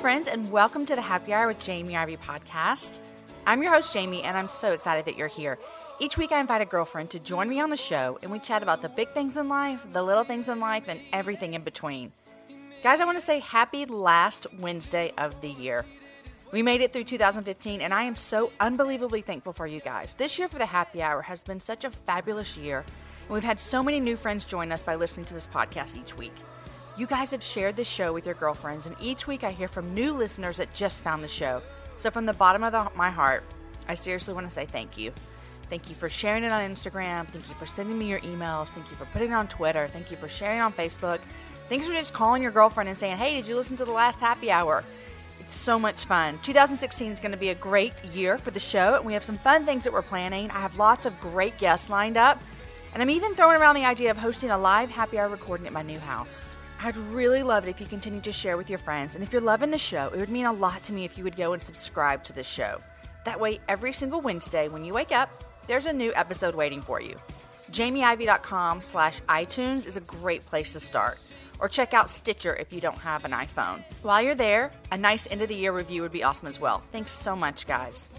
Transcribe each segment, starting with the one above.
Friends, and welcome to the Happy Hour with Jamie Ivey podcast. I'm your host, Jamie, and I'm so excited that you're here. Each week, I invite a girlfriend to join me on the show, and we chat about the big things in life, the little things in life, and everything in between. Guys, I want to say happy last Wednesday of the year. We made it through 2015, and I am so unbelievably thankful for you guys. This year for the Happy Hour has been such a fabulous year, and we've had so many new friends join us by listening to this podcast each week. You guys have shared this show with your girlfriends, and each week I hear from new listeners that just found the show. So, from the bottom of the, my heart, I seriously want to say thank you. Thank you for sharing it on Instagram. Thank you for sending me your emails. Thank you for putting it on Twitter. Thank you for sharing on Facebook. Thanks for just calling your girlfriend and saying, hey, did you listen to the last happy hour? It's so much fun. 2016 is going to be a great year for the show, and we have some fun things that we're planning. I have lots of great guests lined up, and I'm even throwing around the idea of hosting a live happy hour recording at my new house. I'd really love it if you continue to share with your friends. And if you're loving the show, it would mean a lot to me if you would go and subscribe to this show. That way, every single Wednesday when you wake up, there's a new episode waiting for you. JamieIvey.com slash iTunes is a great place to start. Or check out Stitcher if you don't have an iPhone. While you're there, a nice end of the year review would be awesome as well. Thanks so much, guys.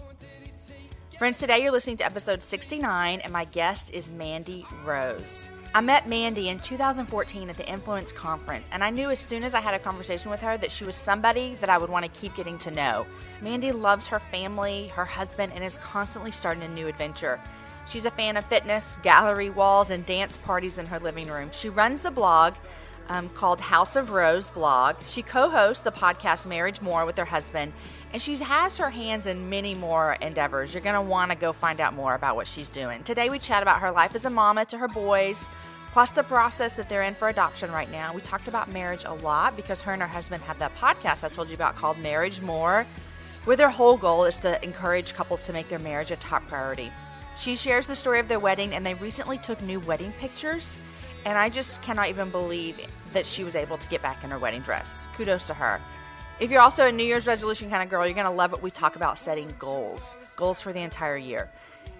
Friends, today you're listening to episode 69, and my guest is Mandy Rose. I met Mandy in 2014 at the Influence Conference, and I knew as soon as I had a conversation with her that she was somebody that I would want to keep getting to know. Mandy loves her family, her husband, and is constantly starting a new adventure. She's a fan of fitness, gallery walls, and dance parties in her living room. She runs a blog um, called House of Rose blog. She co hosts the podcast Marriage More with her husband, and she has her hands in many more endeavors. You're going to want to go find out more about what she's doing. Today, we chat about her life as a mama to her boys, plus the process that they're in for adoption right now. We talked about marriage a lot because her and her husband have that podcast I told you about called Marriage More, where their whole goal is to encourage couples to make their marriage a top priority. She shares the story of their wedding, and they recently took new wedding pictures. And I just cannot even believe that she was able to get back in her wedding dress. Kudos to her. If you're also a New Year's resolution kind of girl, you're going to love what we talk about setting goals, goals for the entire year.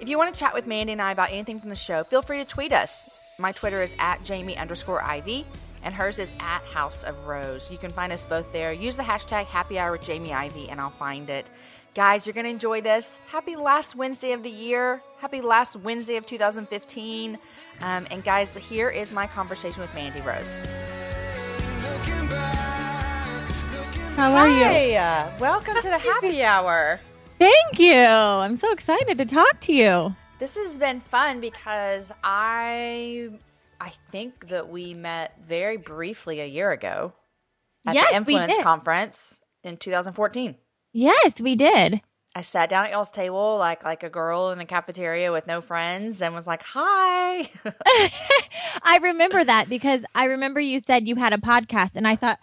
If you want to chat with Mandy and I about anything from the show, feel free to tweet us. My Twitter is at Jamie underscore Ivey, and hers is at House of Rose. You can find us both there. Use the hashtag Happy Hour with Jamie Ivey, and I'll find it. Guys, you're going to enjoy this. Happy last Wednesday of the year. Happy last Wednesday of 2015. Um, and guys, here is my conversation with Mandy Rose. How are you? Hey, uh, welcome to the happy hour. Thank you. I'm so excited to talk to you. This has been fun because I I think that we met very briefly a year ago at Yes, the Influence conference in 2014. Yes, we did. I sat down at y'all's table like like a girl in the cafeteria with no friends and was like, "Hi." I remember that because I remember you said you had a podcast, and I thought,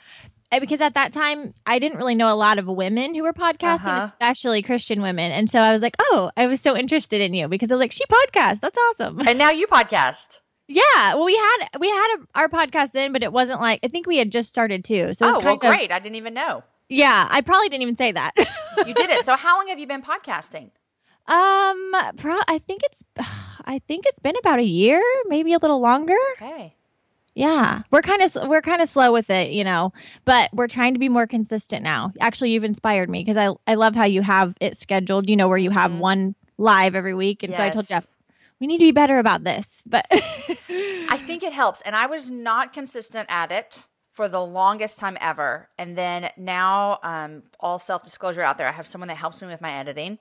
eh, because at that time I didn't really know a lot of women who were podcasting, Uh-huh. especially Christian women. And so I was like, oh, I was so interested in you because I was like, she podcast. That's awesome. and now you podcast. yeah. Well, we had we had a, our podcast then, but it wasn't like I think we had just started too. So it was oh, well of- great. I didn't even know. Yeah, I probably didn't even say that. You did it. So how long have you been podcasting? Um, pro- I think it's, I think it's been about a year, maybe a little longer. Okay. Yeah, we're kind of we're kind of slow with it, you know, but we're trying to be more consistent now. Actually, you've inspired me because I I love how you have it scheduled. You know, where you have Mhm. one live every week, and so I told Jeff we need to be better about this. But I think it helps. And I was not consistent at it for the longest time ever. And then now, um, all self disclosure out there, I have someone that helps me with my editing.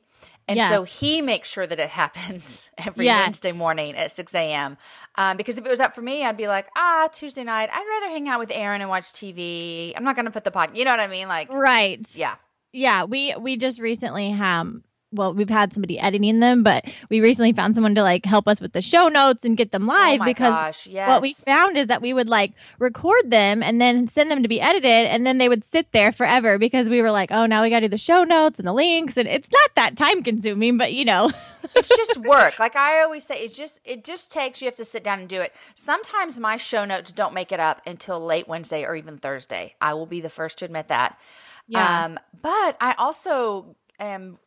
And so he makes sure that it happens every Yes. Wednesday morning at 6 a.m. Um, because if it was up for me, I'd be like, ah, Tuesday night, I'd rather hang out with Aaron and watch TV. I'm not going to put the pod, you know what I mean? Like, right, yeah. Yeah, we we just recently um well, we've had somebody editing them, but we recently found someone to like help us with the show notes and get them live oh because gosh, yes. what we found is that we would like record them and then send them to be edited and then they would sit there forever because we were like, oh, now we got to do the show notes and the links and it's not that time consuming, but you know. it's just work. Like I always say, it's just it just takes you have to sit down and do it. Sometimes my show notes don't make it up until late Wednesday or even Thursday. I will be the first to admit that. Yeah. Um, but I also am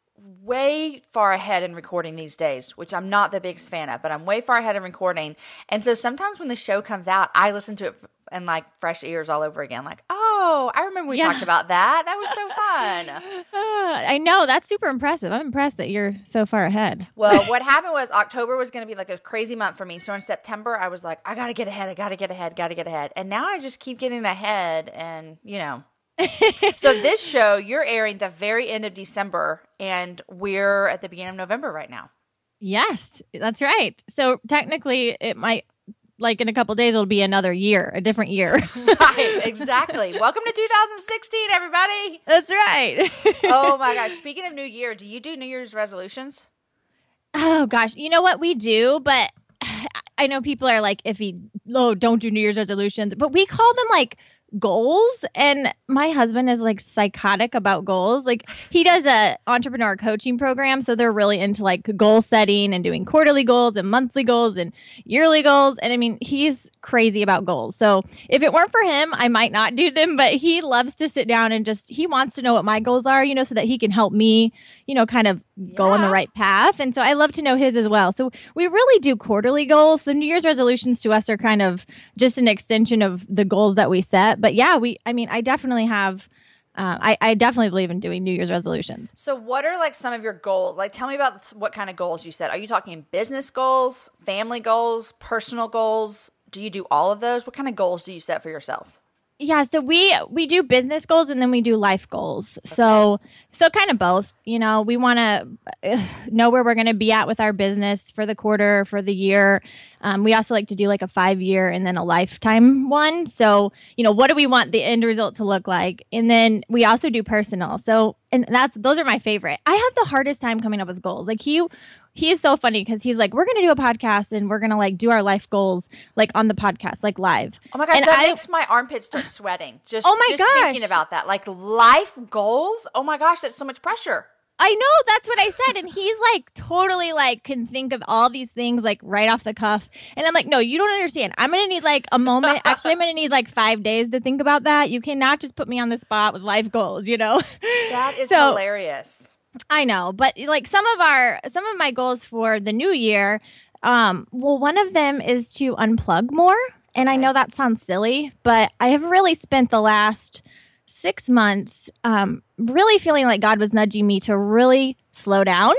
way far ahead in recording these days, which I'm not the biggest fan of, but I'm way far ahead in recording. And so sometimes when the show comes out, I listen to it and like fresh ears all over again. Like, oh, I remember we Yeah. talked about that. That was so fun. I know that's super impressive. I'm impressed that you're so far ahead. Well, what happened was October was going to be like a crazy month for me. So in September, I was like, I got to get ahead. I got to get ahead. Got to get ahead. And now I just keep getting ahead. And, you know. so this show, you're airing the very end of December, and we're at the beginning of November right now. Yes, that's right. So technically, it might like in a couple days it'll be another year, a different year. right, exactly. Welcome to 2016, everybody. that's right. Oh my gosh. Speaking of New Year, do you do New Year's resolutions? Oh gosh, you know what we do, but I know people are like, if he oh, don't do New Year's resolutions, but we call them like goals. And my husband is like psychotic about goals. Like he does a entrepreneur coaching program, so they're really into like goal setting and doing quarterly goals and monthly goals and yearly goals. And I mean, he's crazy about goals. So if it weren't for him, I might not do them. But he loves to sit down and just he wants to know what my goals are, you know, so that he can help me, you know, kind of go on the right path. And so I love to know his as well. So we really do quarterly goals. The New Year's resolutions to us are kind of just an extension of the goals that we set. But yeah, we, I mean, I definitely have, uh, I, I definitely believe in doing New Year's resolutions. So, what are like some of your goals? Like, tell me about what kind of goals you set. Are you talking business goals, family goals, personal goals? Do you do all of those? What kind of goals do you set for yourself? Yeah, so we we do business goals and then we do life goals. So so kind of both. You know, we want to know where we're going to be at with our business for the quarter, for the year. Um, we also like to do like a five year and then a lifetime one. So you know, what do we want the end result to look like? And then we also do personal. So and that's those are my favorite. I have the hardest time coming up with goals. Like he he is so funny because he's like, we're gonna do a podcast and we're gonna like do our life goals like on the podcast, like live. Oh my gosh, And that I- makes my armpits start sweating. Just, Oh my just thinking about that. Like life goals. Oh my gosh, that's so much pressure. I know that's what I said, and he's like totally like can think of all these things like right off the cuff, and I'm like, no, you don't understand. I'm gonna need like a moment. Actually, I'm gonna need like five days to think about that. You cannot just put me on the spot with life goals, you know. That is So- hilarious. I know, but like some of our some of my goals for the new year, um, well, one of them is to unplug more. And I know that sounds silly, but I have really spent the last six months um, really feeling like God was nudging me to really slow down.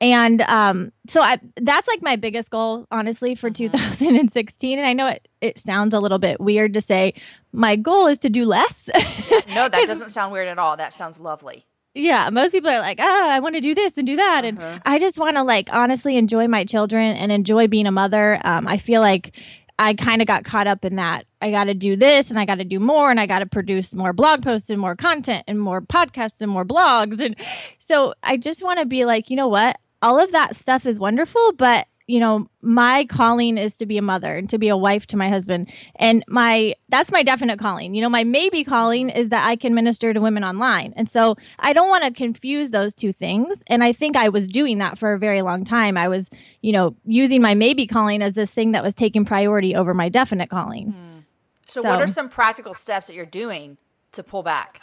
And um, so I, that's like my biggest goal, honestly, for Mhm. 2016. And I know it, it sounds a little bit weird to say my goal is to do less. No, that doesn't sound weird at all. That sounds lovely. Yeah, most people are like, ah, I want to do this and do that. Uh-huh. And I just want to like honestly enjoy my children and enjoy being a mother. Um, I feel like I kind of got caught up in that. I got to do this and I got to do more and I got to produce more blog posts and more content and more podcasts and more blogs. And so I just want to be like, you know what? All of that stuff is wonderful, but you know, my calling is to be a mother and to be a wife to my husband. And my that's my definite calling. You know, my maybe calling is that I can minister to women online. And so I don't want to confuse those two things. And I think I was doing that for a very long time. I was, you know, using my maybe calling as this thing that was taking priority over my definite calling. So, what are some practical steps that you're doing to pull back?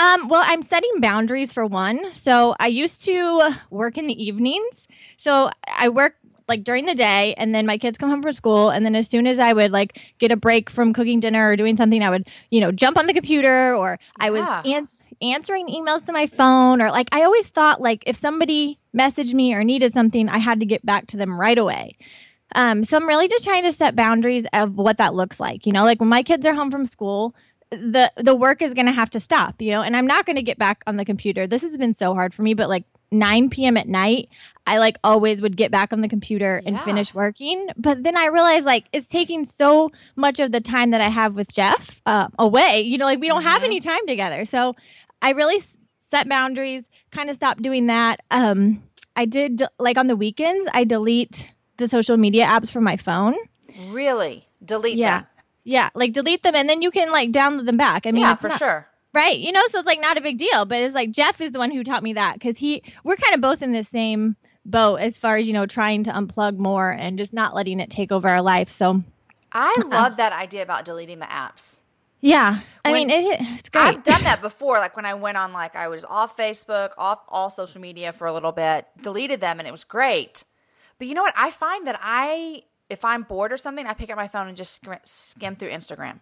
Um, well, I'm setting boundaries for one. So I used to work in the evenings. So I work like during the day and then my kids come home from school and then as soon as I would like get a break from cooking dinner or doing something I would, you know, jump on the computer or I was Yeah. an- answering emails to my phone or like I always thought like if somebody messaged me or needed something I had to get back to them right away. Um, so I'm really just trying to set boundaries of what that looks like. You know, like when my kids are home from school, the the work is going to have to stop. You know, and I'm not going to get back on the computer. This has been so hard for me, but like 9 p.m. at night, I like always would get back on the computer and Yeah. finish working. But then I realized like it's taking so much of the time that I have with Jeff uh, away. You know, like we don't have Mhm. any time together. So I really s- set boundaries, kind of stopped doing that. Um, I did like on the weekends, I delete the social media apps from my phone. Really? Delete Yeah. them. Yeah, like delete them and then you can like download them back. I mean, yeah, for not- sure. Right. You know, so it's like not a big deal, but it's like Jeff is the one who taught me that because he, we're kind of both in the same boat as far as, you know, trying to unplug more and just not letting it take over our life. So, I Uh-uh. love that idea about deleting the apps. yeah, I mean, it, it's great. I've done that before. Like when I went on, like I was off Facebook, off all social media for a little bit, deleted them, and it was great. But you know what? I find that I, if I'm bored or something, I pick up my phone and just skim, skim through Instagram.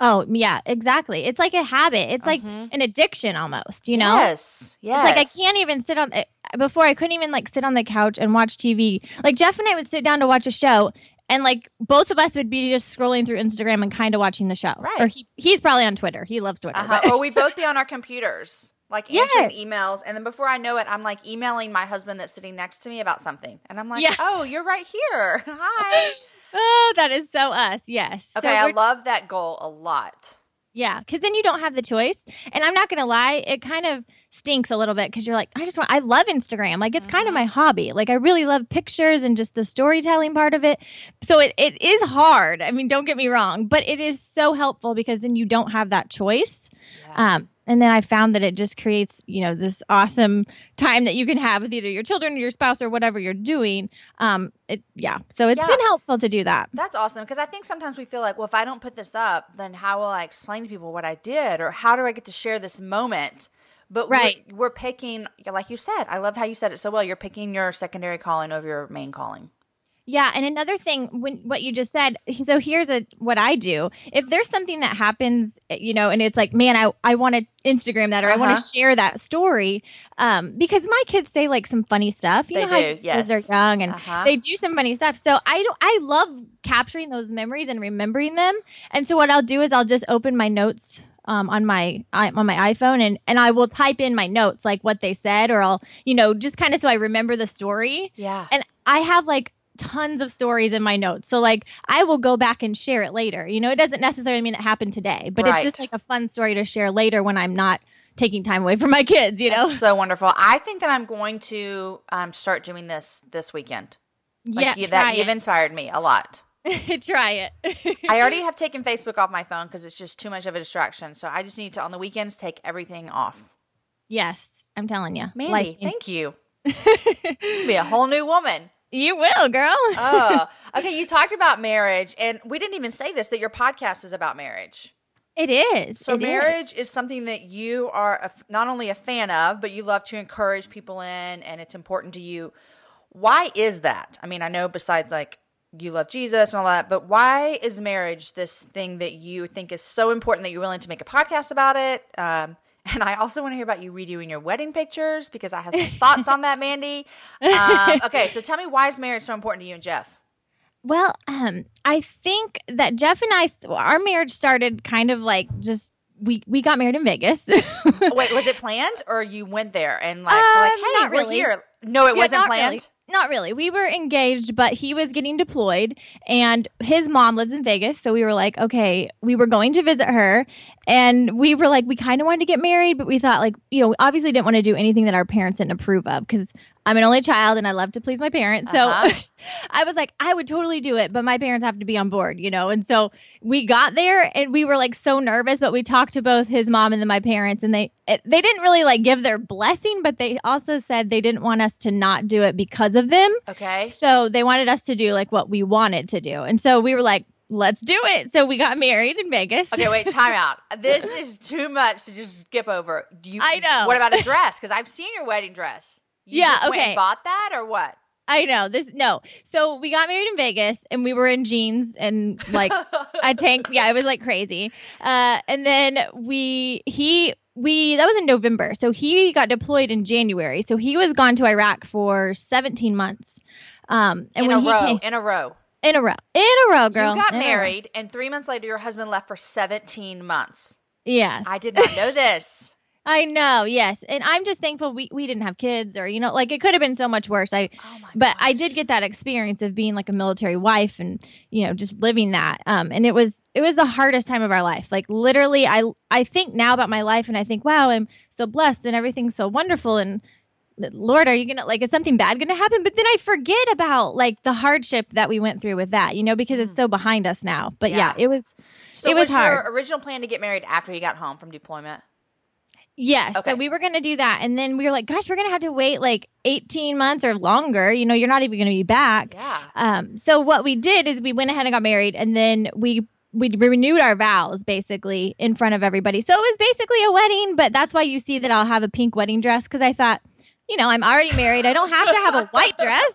Oh, yeah, exactly. It's like a habit. It's like an addiction almost, you know? Mm-hmm. Yes, yes. It's like I can't even sit on it. Before I couldn't even like sit on the couch and watch TV. Like Jeff and I would sit down to watch a show, and like both of us would be just scrolling through Instagram and kind of watching the show. Right. Or he he's probably on Twitter. He loves Twitter. Uh-huh. or we'd both be on our computers, like answering emails, and then before I know it, I'm like emailing my husband that's sitting next to me about something, and I'm like, Yeah. "Oh, you're right here. Hi." oh, that is so us. Yes. So Okay, I love that goal a lot. Yeah, because then you don't have the choice. And I'm not gonna lie, it kind of stinks a little bit because you're like, I just want, I love Instagram. Like it's kind of my hobby. Like I really love pictures and just the storytelling part of it. So it, it is hard. I mean, don't get me wrong, but it is so helpful because then you don't have that choice. Um, and then I found that it just creates, you know, this awesome time that you can have with either your children or your spouse or whatever you're doing. Um, it, yeah. So it's Yeah. been helpful to do that. That's awesome because I think sometimes we feel like, well, if I don't put this up, then how will I explain to people what I did, or how do I get to share this moment? But we're- Right. we're, picking, like you said, I love how you said it so well. You're picking your secondary calling over your main calling. Yeah, and another thing, when what you just said. So here's a what I do. If there's something that happens, you know, and it's like, man, I I want to Instagram that or I want Uh-huh. to share that story, um, because my kids say like some funny stuff. You They know how do, kids are young and Uh-huh. they do some funny stuff. So I don't. I love capturing those memories and remembering them. And so what I'll do is I'll just open my notes. Um, on my on my iPhone and and I will type in my notes like what they said or I'll you know just kind of so I remember the story Yeah. and I have like tons of stories in my notes. So like I will go back and share it later. You know, it doesn't necessarily mean it happened today, but Right. it's just like a fun story to share later when I'm not taking time away from my kids, you know? That's so wonderful. I think that I'm going to um, start doing this this weekend. Like yeah, you, that you've it. inspired me a lot. try it. I already have taken Facebook off my phone because it's just too much of a distraction. So I just need to on the weekends take everything off. yes, I'm telling you. Mandy, thank you. Be a whole new woman. You will, girl. Oh, okay. You talked about marriage, and we didn't even say this that your podcast is about marriage. it is. So It is. marriage is. something that you are a not only a fan of, but you love to encourage people in, and it's important to you. Why is that? I mean, I know besides like you love Jesus and all that, but why is marriage this thing that you think is so important that you're willing to make a podcast about it? Um, and I also want to hear about you redoing your wedding pictures because I have some thoughts on that, Mandy. Um, okay, so tell me why is marriage so important to you and Jeff? Well, um, I think that Jeff and I, our marriage started kind of like just we we got married in Vegas. Wait, was it planned or you went there and like, were like Um, hey, we're really. here? No, it Yeah, wasn't planned. Not really. We were engaged, but he was getting deployed, and his mom lives in Vegas. So we were like, okay, we were going to visit her, and we were like, we kind of wanted to get married, but we thought, like, you know, we obviously didn't want to do anything that our parents didn't approve of because I'm an only child and I love to please my parents. So Uh-huh. I was like, I would totally do it, but my parents have to be on board, you know? And so we got there and we were like so nervous, but we talked to both his mom and then my parents and they, it, they didn't really like give their blessing, but they also said they didn't want us to not do it because of them. Okay. So they wanted us to do like what we wanted to do. And so we were like, let's do it. So we got married in Vegas. Okay, wait, time out. This is too much to just skip over. Do you, I know. What about a dress? Because I've seen your wedding dress. You Yeah, just went and okay. bought that or what? I know this. No. So we got married in Vegas and we were in jeans and like a tank. Yeah, it was like crazy. Uh, and then we, he, we, that was in November. So he got deployed in January. So he was gone to Iraq for 17 months. Um, and in when a he row. came, in a row. in a row, in a row, girl. you got in married, and three months later, your husband left for 17 months. Yes. I did not know this. I know, yes. And I'm just thankful we, we didn't have kids or, you know, like it could have been so much worse. I Oh but I did get that experience of being like a military wife and, you know, just living that. Um and it was it was the hardest time of our life. Like literally I I think now about my life and I think, wow, I'm so blessed and everything's so wonderful and Lord, are you gonna like is something bad gonna happen? But then I forget about like the hardship that we went through with that, you know, because it's so behind us now. But yeah, Mm. Yeah. it was So it was your hard. original plan to get married after you got home from deployment? Yes. Okay. So we were going to do that. And then we were like, gosh, we're going to have to wait like 18 months or longer. You know, you're not even going to be back. Yeah. Um, so what we did is we went ahead and got married and then we we renewed our vows basically in front of everybody. So it was basically a wedding, but that's why you see that I'll have a pink wedding dress because I thought, you know, I'm already married. I don't have to have a white dress.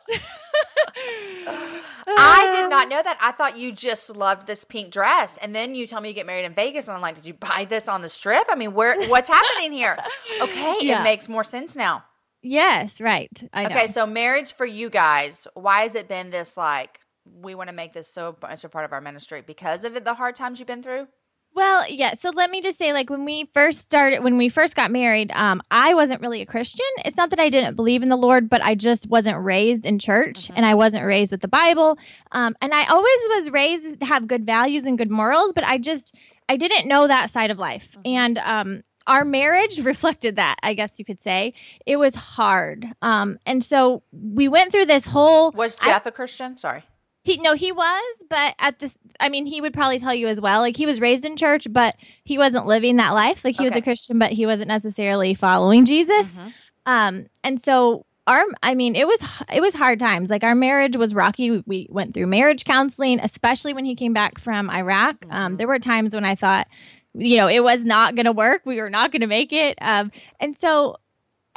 I did not know that. I thought you just loved this pink dress, and then you tell me you get married in Vegas, and I'm like, did you buy this on the strip? I mean, where? What's happening here? Okay, Yeah. it makes more sense now. Yes, right. I know. Okay, so marriage for you guys, why has it been this like? We want to make this so much a part of our ministry because of the hard times you've been through. Well, yeah. So let me just say, like when we first started, when we first got married, um, I wasn't really a Christian. It's not that I didn't believe in the Lord, but I just wasn't raised in church, Mhm. and I wasn't raised with the Bible. Um, and I always was raised to have good values and good morals, but I just I didn't know that side of life, Mhm. and um, our marriage reflected that. I guess you could say it was hard. Um, and so we went through this whole Was Jeff a Christian? Sorry. He no, he was, but at this, I mean, he would probably tell you as well. Like he was raised in church, but he wasn't living that life. Like he was a Christian, but he wasn't necessarily following Jesus. Mhm. Um, and so our, I mean, it was it was hard times. Like our marriage was rocky. We, we went through marriage counseling, especially when he came back from Iraq. Um, Mhm. there were times when I thought, you know, it was not going to work. We were not going to make it. Um, and so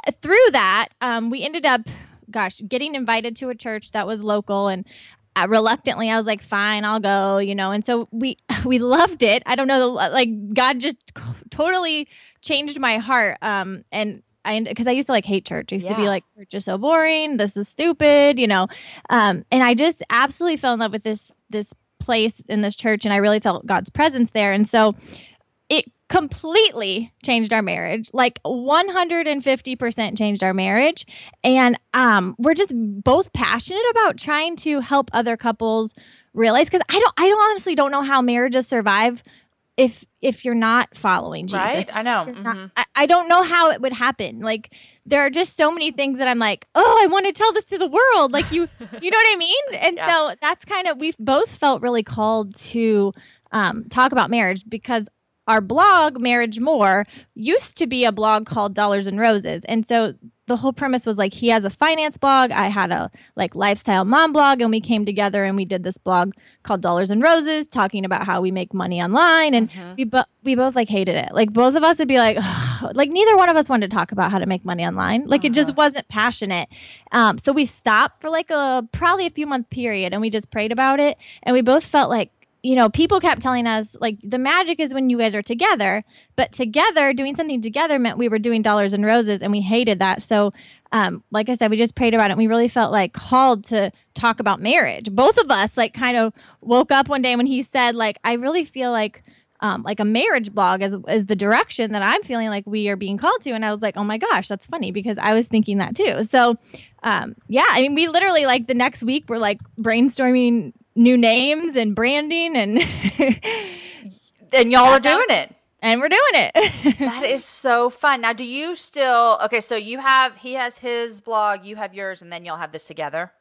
uh, through that, um, we ended up, gosh, getting invited to a church that was local and. Uh, reluctantly, I was like, "Fine, I'll go," you know. And so we we loved it. I don't know, like God just totally changed my heart. Um, and I because I used to like hate church. I used to be like, church is so boring. This is stupid, you know. Um, and I just absolutely fell in love with this this place in this church, and I really felt God's presence there. And so it completely changed our marriage like 150% changed our marriage and um we're just both passionate about trying to help other couples realize because i don't i don't honestly don't know how marriages survive if if you're not following jesus Right? I know. you're not-. I, I don't know how it would happen. Like there are just so many things that I'm like, oh, I want to tell this to the world. Like you, you know what I mean? And Yeah. so that's kind of we've both felt really called to um, talk about marriage because our blog marriage more used to be a blog called dollars and roses and so the whole premise was like he has a finance blog i had a like lifestyle mom blog and we came together and we did this blog called dollars and roses talking about how we make money online and Mhm. we, bo- we both like hated it like both of us would be like "Ugh." like neither one of us wanted to talk about how to make money online like it just Uh-huh. wasn't passionate um, so we stopped for like a probably a few month period and we just prayed about it and we both felt like you know people kept telling us like the magic is when you guys are together but together doing something together meant we were doing dollars and roses and we hated that. So um, like i said we just prayed about it and we really felt like called to talk about marriage. Both of us like kind of woke up one day when he said like i really feel like um, like a marriage blog is, is the direction that i'm feeling like we are being called to. And i was like oh my gosh that's funny because i was thinking that too. So um, yeah i mean we literally like the next week we're like brainstorming new names and branding and And y'all are doing it. and we're doing it That is so fun. Now, do you still? Okay, so you have he has his blog, you have yours, and then y'all have this together.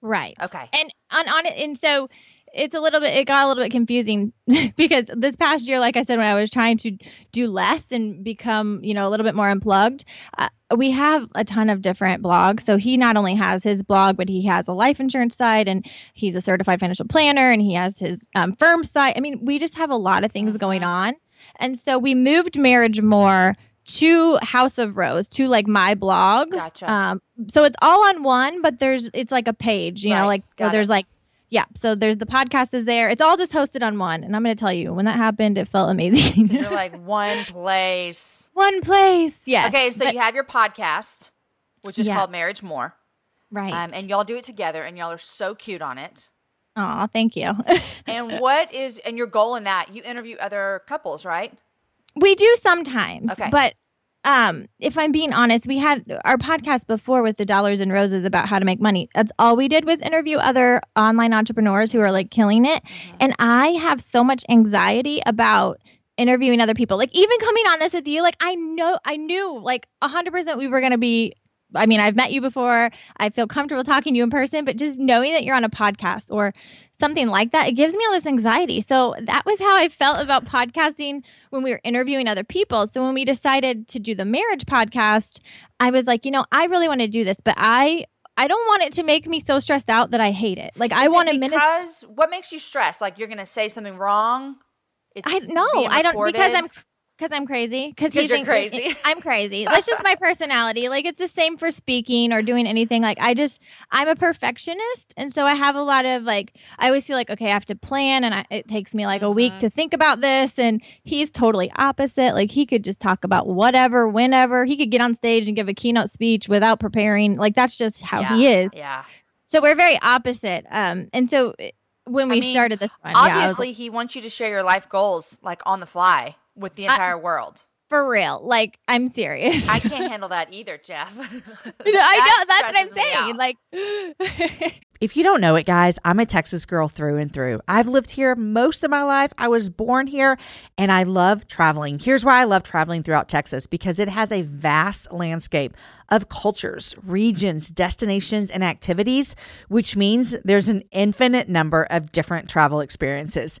Right. Okay. And on on it, and so it's a little bit. It got a little bit confusing because this past year, like I said, when I was trying to do less and become, you know, a little bit more unplugged, uh, we have a ton of different blogs. So he not only has his blog, but he has a life insurance site, and he's a certified financial planner, and he has his um, firm site. I mean, we just have a lot of things going Mhm. on, and so we moved marriage more to House of Rose to like my blog. Gotcha. Um, so it's all on one, but there's it's like a page, you Right. know, like so Got there's it. like yeah, so there's the podcast is there. It's all just hosted on one, and I'm going to tell you when that happened, it felt amazing. you're like one place. one place, yes. Okay, so but- you have your podcast, which is Yeah. called Marriage More, right, um, and y'all do it together, and y'all are so cute on it. oh, thank you. And what is and your goal in that? You interview other couples, right? we do sometimes, Okay. but um, if I'm being honest, we had our podcast before with the dollars and roses about how to make money. That's all we did was interview other online entrepreneurs who are like killing it. Mm-hmm. And I have so much anxiety about interviewing other people. Like even coming on this with you, like I know I knew like 100% we were going to be I mean, I've met you before. I feel comfortable talking to you in person, but just knowing that you're on a podcast or something like that, it gives me all this anxiety. So that was how I felt about podcasting when we were interviewing other people. So when we decided to do the marriage podcast, I was like, you know, I really want to do this, but I I don't want it to make me so stressed out that I hate it. Like I want to because what makes you stressed? Like you're going to say something wrong. It's I no, I don't because I'm because I'm crazy. Because you're crazy. I'm crazy. That's just my personality. Like it's the same for speaking or doing anything. Like I just I'm a perfectionist, and so I have a lot of like I always feel like okay, I have to plan, and I, it takes me like a week to mm-hmm. think about this. And he's totally opposite. Like he could just talk about whatever, whenever. He could get on stage and give a keynote speech without preparing. Like that's just how yeah. he is. Yeah. So we're very opposite. Um, and so when we I mean, started this one, obviously yeah, he wants you to share your life goals like on the fly with the entire I, world. For real. Like, I'm serious. I can't handle that either, Jeff. I know. That's what I'm saying. Like, if you don't know it, guys, I'm a Texas girl through and through. I've lived here most of my life. I was born here and I love traveling. Here's why I love traveling throughout Texas because it has a vast landscape of cultures, regions, destinations, and activities, which means there's an infinite number of different travel experiences.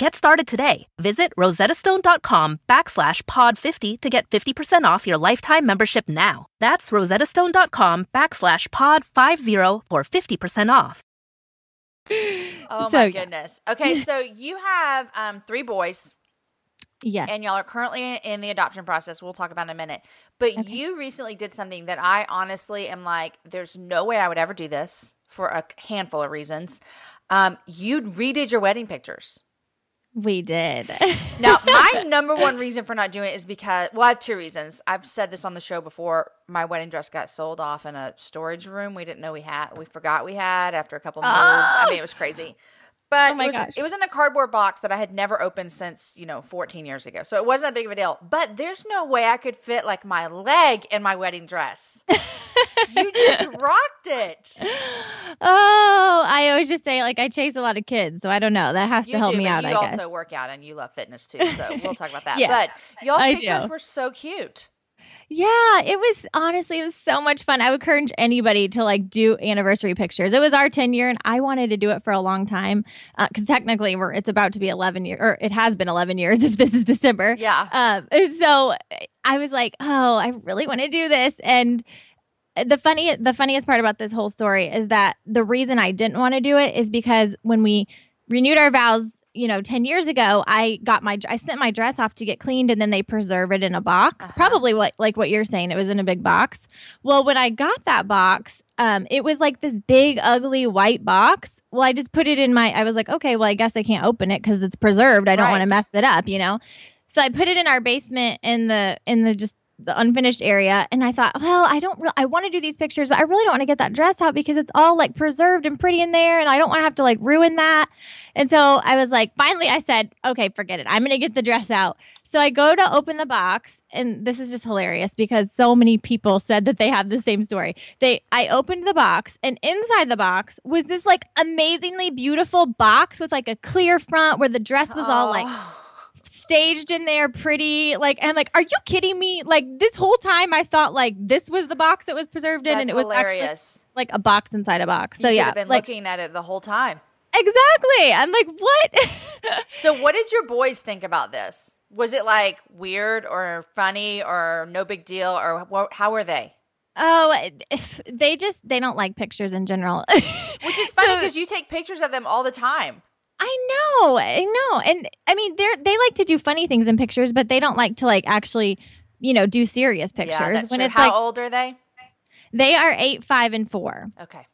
Get started today. Visit rosettastone.com backslash pod 50 to get 50% off your lifetime membership now. That's rosettastone.com backslash pod 50 for 50% off. Oh So, my goodness. Okay, so you have um, three boys, Yes. and y'all are currently in the adoption process. We'll talk about in a minute. But you recently did something that I honestly am like, there's no way I would ever do this for a handful of reasons. Um, you redid your wedding pictures. We did. Now, my number one reason for not doing it is because, well, I have two reasons. I've said this on the show before. My wedding dress got sold off in a storage room. We didn't know we had. We forgot we had after a couple moves. I mean, it was crazy. But Oh my it, was, gosh. it was in a cardboard box that I had never opened since, you know, 14 years ago. So it wasn't that big of a deal. But there's no way I could fit like my leg in my wedding dress. you just rocked it. oh, I always just say like I chase a lot of kids, so I don't know. That has You to help do, me out. you I guess. also work out and you love fitness too. So we'll talk about that. Yeah, but y'all's I pictures do. were so cute. Yeah, it was honestly it was so much fun. I would encourage anybody to like do anniversary pictures. It was our 10 year and I wanted to do it for a long time because technically we're it's about to be 11 years or it has been 11 years if this is December. Yeah. Um, and so I was like, oh, I really want to do this. And the funny, the funniest part about this whole story is that the reason I didn't want to do it is because when we renewed our vows, you know, 10 years ago, I got my, I sent my dress off to get cleaned and then they preserve it in a box. Uh-huh. Probably what, like what you're saying, it was in a big box. Well, when I got that box, um, it was like this big, ugly white box. Well, I just put it in my, I was like, okay, well, I guess I can't open it because it's preserved. I don't want to mess it up, you know? So I put it in our basement in the in the just the unfinished area and I thought, well, I don't re- I want to do these pictures, but I really don't want to get that dress out because it's all like preserved and pretty in there and I don't want to have to like ruin that. And so I was like, finally I said, okay, forget it. I'm going to get the dress out. So I go to open the box and this is just hilarious because so many people said that they have the same story. They I opened the box and inside the box was this like amazingly beautiful box with like a clear front where the dress was all like Oh. Staged in there pretty like and like are you kidding me like this whole time i thought like this was the box that was preserved in That's and it was actually hilarious. like a box inside a box so you yeah have been like looking at it the whole time. exactly i'm like what So, what did your boys think about this? Was it like weird or funny or no big deal or how were they? oh they just they don't like pictures in general Which is funny So- because you take pictures of them all the time. I know i know and i mean they're they like to do funny things in pictures but they don't like to like actually you know do serious pictures Yeah, that's when true. it's How like old are they? they are eight five and four Okay.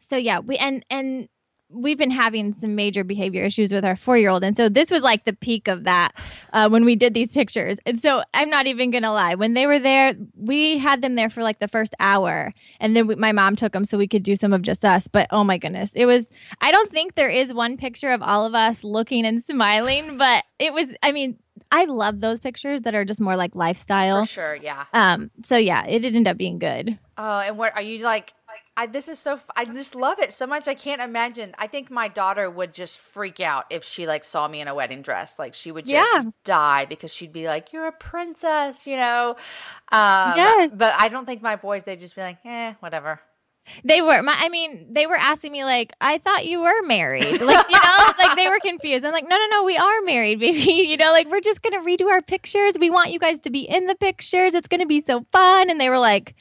so yeah we and and we've been having some major behavior issues with our four year old and so this was like the peak of that uh, when we did these pictures. And so i'm not even gonna lie when they were there we had them there for like the first hour and then we, my mom took them so we could do some of just us but oh my goodness it was i don't think there is one picture of all of us looking and smiling but it was i mean i love those pictures that are just more like lifestyle For sure. Yeah. um so yeah it ended up being good Oh, and what are you like? I, this is so. I just love it so much. I can't imagine. I think my daughter would just freak out if she like saw me in a wedding dress. Like she would just Yeah. die because she'd be like, "You're a princess," you know. Um, Yes. But I don't think my boys. They'd just be like, "Eh, whatever." They were. My, I mean, they were asking me like, "I thought you were married." Like, you know, like they were confused. I'm like, "No, no, no, we are married, baby." You know, like we're just gonna redo our pictures. We want you guys to be in the pictures. It's gonna be so fun. And they were like,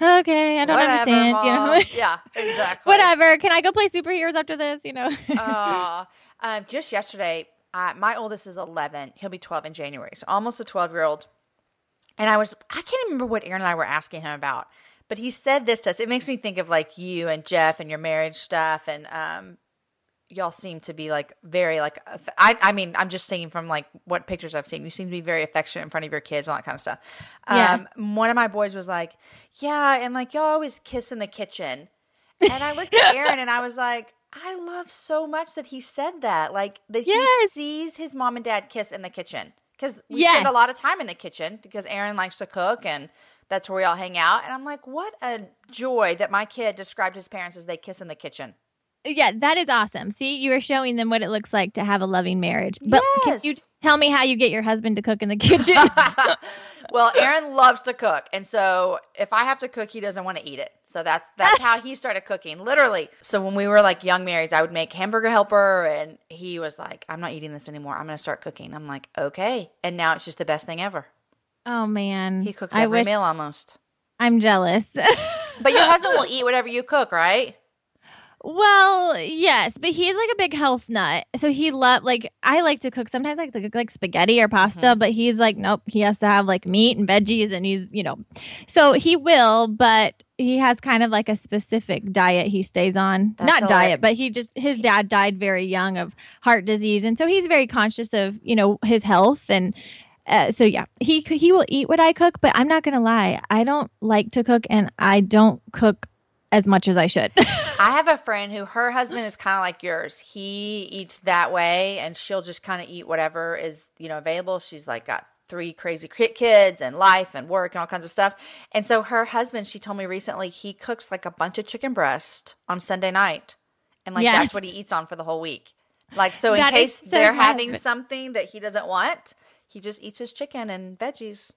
"Okay, I don't Whatever, understand." You know, yeah, exactly. whatever. Can I go play superheroes after this? You know. Aw. um, just yesterday, uh, my oldest is 11. He'll be 12 in January. So almost a 12 year old. And I was, I can't remember what Aaron and I were asking him about, but he said this to us. It makes me think of like you and Jeff and your marriage stuff. And um, y'all seem to be like very, like, I, I mean, I'm just saying from like what pictures I've seen, you seem to be very affectionate in front of your kids, all that kind of stuff. Yeah. Um, one of my boys was like, yeah. And like, y'all always kiss in the kitchen. And I looked at Aaron and I was like, I love so much that he said that. Like that he sees his mom and dad kiss in the kitchen. Because we Yes. spend a lot of time in the kitchen because Aaron likes to cook and that's where we all hang out. And I'm like, what a joy that my kid described his parents as they kiss in the kitchen. yeah, that is awesome. See, you were showing them what it looks like to have a loving marriage. But can you tell me how you get your husband to cook in the kitchen? well, Aaron loves to cook, and so if I have to cook, he doesn't want to eat it. So that's that's how he started cooking, literally. So when we were like young marrieds, I would make hamburger helper, and he was like, "I'm not eating this anymore. I'm going to start cooking." I'm like, "Okay," and now it's just the best thing ever. Oh man, He cooks I every wish meal almost. I'm jealous. But your husband will eat whatever you cook, right? Well, yes, but he's like a big health nut. So he love like I like to cook. Sometimes I like to cook like spaghetti or pasta, Mm-hmm. but he's like, nope, he has to have like meat and veggies and he's, you know. So he will, but he has kind of like a specific diet he stays on. That's Not diet, but he just his dad died very young of heart disease and so he's very conscious of, you know, his health and uh, so yeah, he he will eat what I cook, but I'm not gonna lie, I don't like to cook, and I don't cook as much as I should. I have a friend who her husband is kind of like yours. He eats that way, and she'll just kind of eat whatever is you know available. She's like got three crazy kids and life and work and all kinds of stuff. And so her husband, she told me recently, he cooks like a bunch of chicken breast on Sunday night, and like Yes. that's what he eats on for the whole week. Like so, in That case so they're having husband. something that he doesn't want, he just eats his chicken and veggies.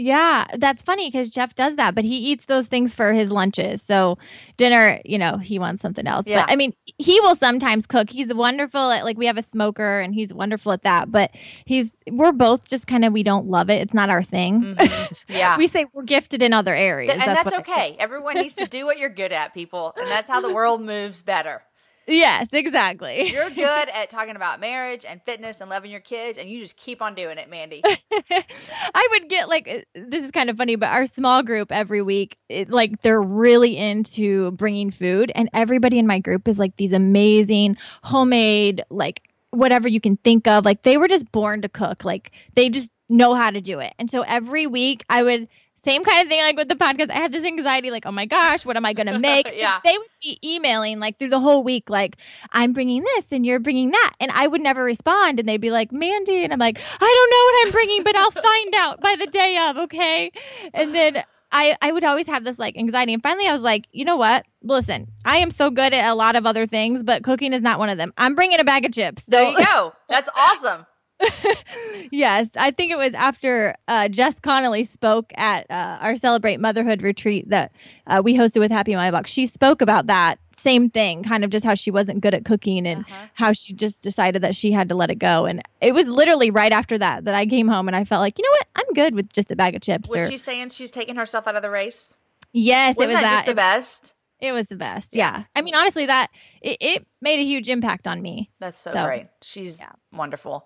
Yeah, that's funny because Jeff does that, but he eats those things for his lunches. So dinner, you know, he wants something else. Yeah. But I mean, he will sometimes cook. He's wonderful at like we have a smoker and he's wonderful at that. But he's we're both just kind of we don't love it. It's not our thing. Mm-hmm. Yeah. we say we're gifted in other areas. Th- and that's, say. okay. Everyone needs to do what you're good at, people, and that's how the world moves better. Yes, exactly. You're good at talking about marriage and fitness and loving your kids, and you just keep on doing it, Mandy. I would get like uh, this is kind of funny, but our small group every week, it, like they're really into bringing food, and everybody in my group is like these amazing homemade, like whatever you can think of. Like they were just born to cook. Like they just know how to do it. And so every week I would. Same kind of thing like with the podcast. I had this anxiety, like, oh my gosh, what am I going to make? Yeah. They would be emailing like through the whole week, like, I'm bringing this and you're bringing that. And I would never respond. And they'd be like, Mandy. And I'm like, I don't know what I'm bringing, but I'll find out by the day of. Okay. And then I, I would always have this like anxiety. And finally, I was like, you know what? Listen, I am so good at a lot of other things, but cooking is not one of them. I'm bringing a bag of chips. There So- you go. That's awesome. yes, I think it was after uh, Jess Connolly spoke at uh, our Celebrate Motherhood retreat that uh, we hosted with Happy My Box. She spoke about that same thing, kind of just how she wasn't good at cooking and Uh-huh. how she just decided that she had to let it go. And it was literally right after that that I came home and I felt like, you know what, I'm good with just a bag of chips. Was or- she saying she's taking herself out of the race? yes, Wasn't it was that, that. just the best? It was the best. Yeah. I mean, honestly, that it, it made a huge impact on me. That's so, So, great. She's yeah. wonderful.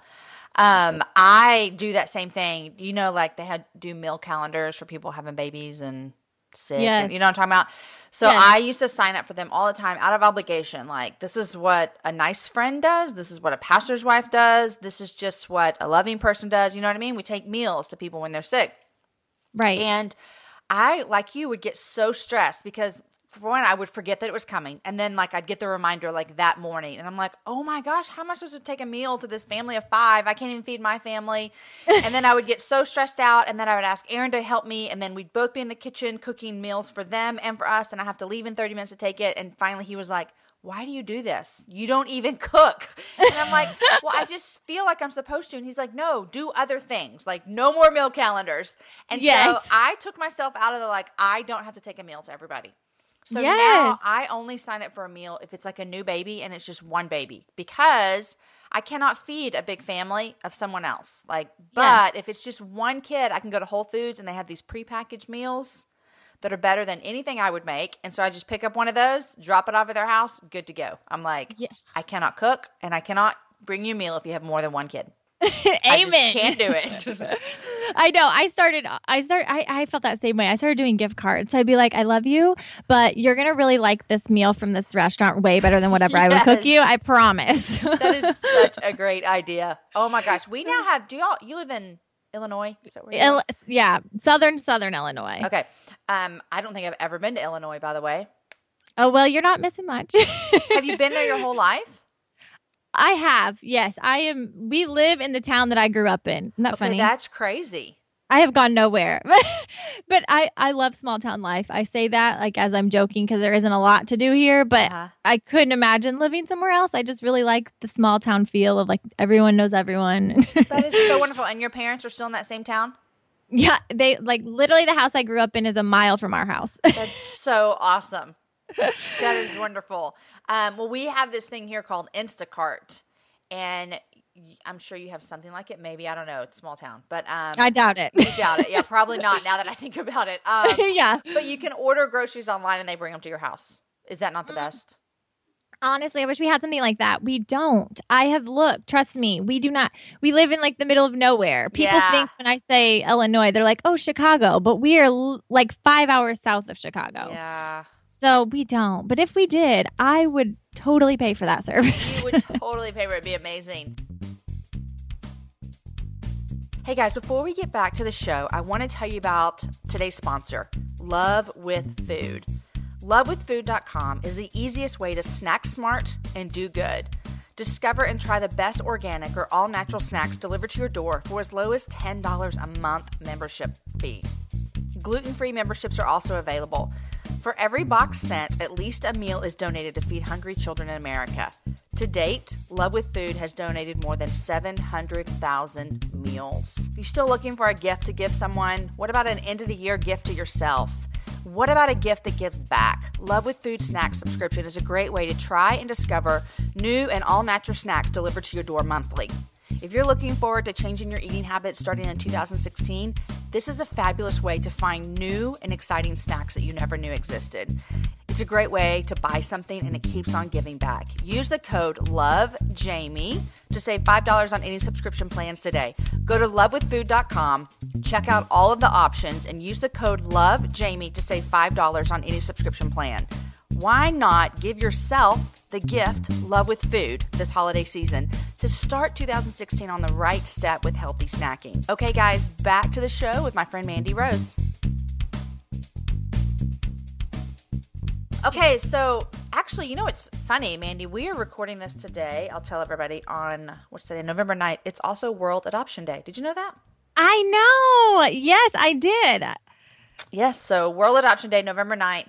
Um, I do that same thing. You know, like they had do meal calendars for people having babies and sick. Yes. and- you know what I'm talking about? So. I used to sign up for them all the time out of obligation. Like, this is what a nice friend does. This is what a pastor's wife does. This is just what a loving person does. You know what I mean? We take meals to people when they're sick. Right. And I, like you, would get so stressed because for one, I would forget that it was coming. And then like I'd get the reminder like that morning. And I'm like, oh my gosh, how am I supposed to take a meal to this family of five? I can't even feed my family. and then I would get so stressed out. And then I would ask Aaron to help me. And then we'd both be in the kitchen cooking meals for them and for us. And I have to leave in 30 minutes to take it. And finally he was like, why do you do this? You don't even cook. And I'm like, well, I just feel like I'm supposed to. And he's like, no, do other things. Like, no more meal calendars. And so I took myself out of the like, I don't have to take a meal to everybody. So now I only sign up for a meal if it's like a new baby and it's just one baby because I cannot feed a big family of someone else. Like, but if it's just one kid, I can go to Whole Foods and they have these prepackaged meals that are better than anything I would make. And so I just pick up one of those, drop it off at their house, good to go. I'm like, Yeah. I cannot cook and I cannot bring you a meal if you have more than one kid. I just Amen. can't do it. I know. I started. I start. I, I felt that same way. I started doing gift cards. So I'd be like, "I love you, but you're gonna really like this meal from this restaurant way better than whatever I would cook you. I promise." that is such a great idea. Oh my gosh. We now have, do y'all, you live in Illinois? Is that where Il- yeah, southern southern Illinois. Okay. Um, I don't think I've ever been to Illinois, by the way. Oh well, you're not missing much. Have you been there your whole life? I have. Yes, I am. We live in the town that I grew up in. Isn't that Okay, funny? that's crazy. I have gone nowhere, but I I love small town life. I say that like as I'm joking because there isn't a lot to do here, but Uh-huh. I couldn't imagine living somewhere else. I just really like the small town feel of like everyone knows everyone. That is so wonderful. And your parents are still in that same town? yeah, they like literally the house I grew up in is a mile from our house. That's so awesome. That is wonderful. Um, well, we have this thing here called Instacart, and I'm sure you have something like it. Maybe I don't know. It's small town, but um, I doubt it. I doubt it. Yeah, probably not. Now that I think about it, um, yeah. but you can order groceries online and they bring them to your house. Is that not the best? Honestly, I wish we had something like that. We don't. I have looked. Trust me, we do not. We live in like the middle of nowhere. People Yeah. think when I say Illinois, they're like, "Oh, Chicago," but we are l- like five hours south of Chicago. Yeah. So we don't. But if we did, I would totally pay for that service. You would totally pay for it. It'd be amazing. Hey guys, before we get back to the show, I want to tell you about today's sponsor, Love with Food. Lovewithfood.com is the easiest way to snack smart and do good. Discover and try the best organic or all natural snacks delivered to your door for as low as $10 a month membership fee. Gluten free memberships are also available. For every box sent, at least a meal is donated to feed hungry children in America. To date, Love with Food has donated more than 700,000 meals. If you're still looking for a gift to give someone? What about an end of the year gift to yourself? What about a gift that gives back? Love with Food snack subscription is a great way to try and discover new and all natural snacks delivered to your door monthly. If you're looking forward to changing your eating habits starting in 2016, this is a fabulous way to find new and exciting snacks that you never knew existed. It's a great way to buy something and it keeps on giving back. Use the code LOVEJamie to save $5 on any subscription plans today. Go to lovewithfood.com, check out all of the options, and use the code LOVEJamie to save $5 on any subscription plan. Why not give yourself the gift, Love with Food, this holiday season to start 2016 on the right step with healthy snacking? Okay, guys, back to the show with my friend Mandy Rose. Okay, so actually, you know what's funny, Mandy? We are recording this today. I'll tell everybody on what's today, November 9th. It's also World Adoption Day. Did you know that? I know. Yes, I did. Yes, so World Adoption Day, November 9th.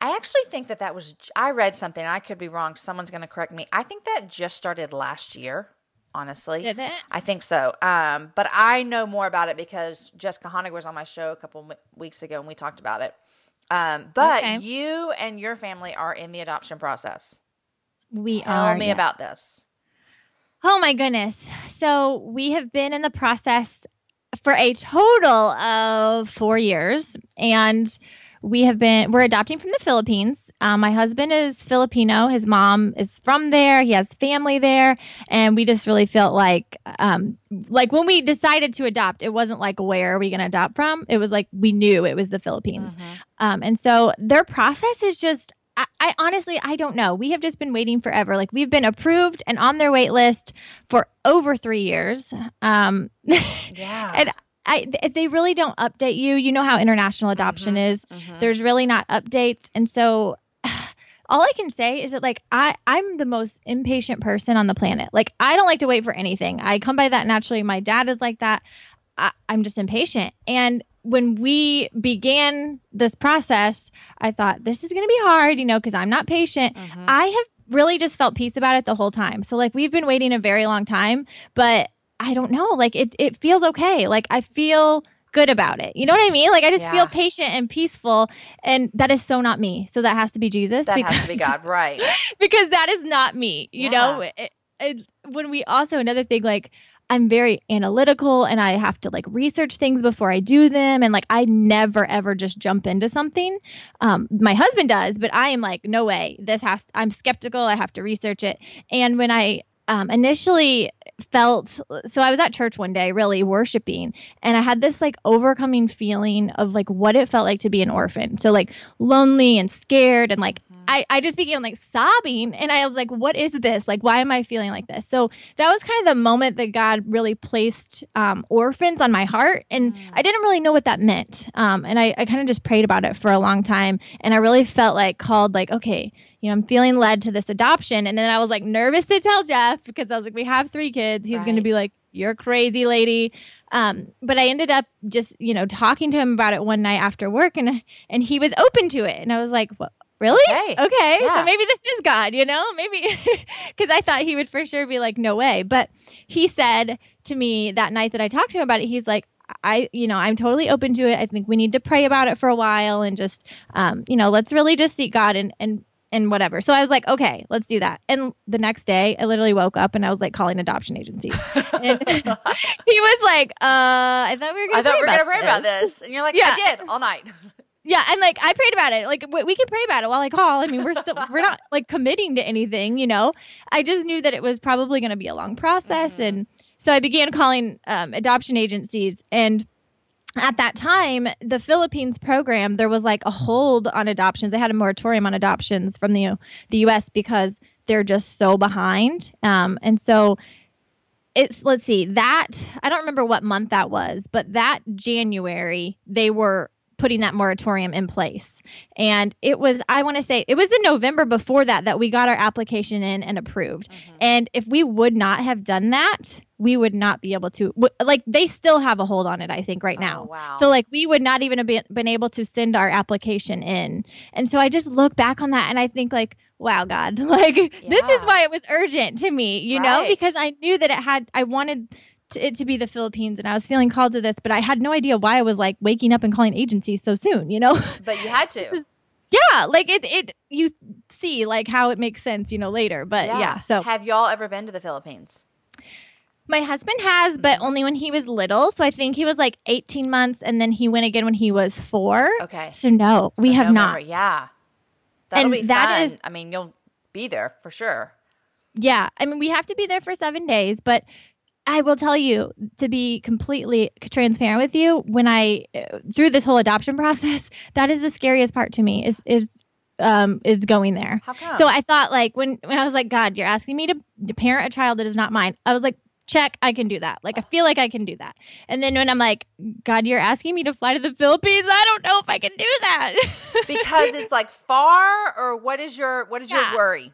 I actually think that that was, I read something, I could be wrong. Someone's going to correct me. I think that just started last year, honestly. Did it? I think so. Um, but I know more about it because Jessica Honegger was on my show a couple weeks ago and we talked about it. Um, but Okay. you and your family are in the adoption process. We Tell are. me yes. about this. Oh my goodness. So we have been in the process for a total of four years. And we have been, we're adopting from the Philippines. Um, my husband is Filipino. His mom is from there. He has family there. And we just really felt like, um, like when we decided to adopt, it wasn't like, where are we going to adopt from? It was like, we knew it was the Philippines. Um, and so their process is just, I, I honestly, I don't know. We have just been waiting forever. Like we've been approved and on their wait list for over three years. Um, Yeah. and I, they really don't update you. You know how international adoption is. Mhm. There's really not updates, and so all I can say is that like I I'm the most impatient person on the planet. Like I don't like to wait for anything. I come by that naturally. My dad is like that. I, I'm just impatient. And when we began this process, I thought this is going to be hard, you know, because I'm not patient. Mhm. I have really just felt peace about it the whole time. So like we've been waiting a very long time, but I don't know, like it it feels okay. Like I feel good about it. You know what I mean? Like I just Yeah. feel patient and peaceful and that is so not me. So that has to be Jesus That has to be God, right? because that is not me. You know, It- it- when we also another thing like I'm very analytical and I have to like research things before I do them and like I never ever just jump into something. Um, my husband does, but I am like, no way. This has. I'm skeptical. I have to research it. And when I um, initially felt so I was at church one day really worshiping and I had this like overcoming feeling of like what it felt like to be an orphan. So like lonely and scared and like I, I just began like sobbing and I was like, what is this? Like, why am I feeling like this? So that was kind of the moment that God really placed um, orphans on my heart. And I didn't really know what that meant. Um, and I, I kind of just prayed about it for a long time. And I really felt like called, like, okay, you know, I'm feeling led to this adoption. And then I was like nervous to tell Jeff because I was like, we have three kids. He's going to be like, you're crazy, lady. Um, but I ended up just, you know, talking to him about it one night after work and and he was open to it. And I was like, what? Really? Okay. Okay. Yeah. So maybe this is God, you know? Maybe because I thought he would for sure be like, no way. But he said to me that night that I talked to him about it, he's like, I, you know, I'm totally open to it. I think we need to pray about it for a while and just, um, you know, let's really just seek God and, and, and whatever. So I was like, okay, let's do that. And the next day, I literally woke up and I was like calling adoption agencies. And he was like, uh, I thought we were going to I thought we were going to pray about this. And you're like, Yeah. I did all night. Yeah, and like I prayed about it. Like we, we can pray about it while I call. I mean, we're still we're not like committing to anything, you know. I just knew that it was probably going to be a long process, Mm-hmm. and so I began calling um, adoption agencies. And at that time, the Philippines program there was like a hold on adoptions. They had a moratorium on adoptions from the the U.S. because they're just so behind. Um, and so it's let's see that I don't remember what month that was, but that January they were putting that moratorium in place. And it was I want to say it was in November before that that we got our application in and approved. Mm-hmm. And if we would not have done that, we would not be able to w- like they still have a hold on it I think right oh, now. Oh, wow. So like we would not even have been, been able to send our application in. And so I just look back on that and I think like wow god like this is why it was urgent to me, you know, because I knew that it had I wanted to, it to be the Philippines and I was feeling called to this, but I had no idea why I was like waking up and calling agencies so soon, you know? But you had to. is- yeah, like it it you see like how it makes sense, you know, later. But yeah, so have y'all ever been to the Philippines? my husband has, Mm-hmm. but only when he was little. So I think he was like 18 months and then he went again when he was 4. Okay. So no, we have November, not. Yeah. That'll And be that is- I mean, you'll be there for sure. Yeah, I mean, we have to be there for seven days, but I will tell you to be completely transparent with you. When I through this whole adoption process, that is the scariest part to me. Is is um is going there. How come? So I thought like when when I was like, God, you're asking me to, to parent a child that is not mine. I was like, check, I can do that. Like I feel like I can do that. And then when I'm like, God, you're asking me to fly to the Philippines, I don't know if I can do that. because it's like far, or what is your what is Yeah. your worry?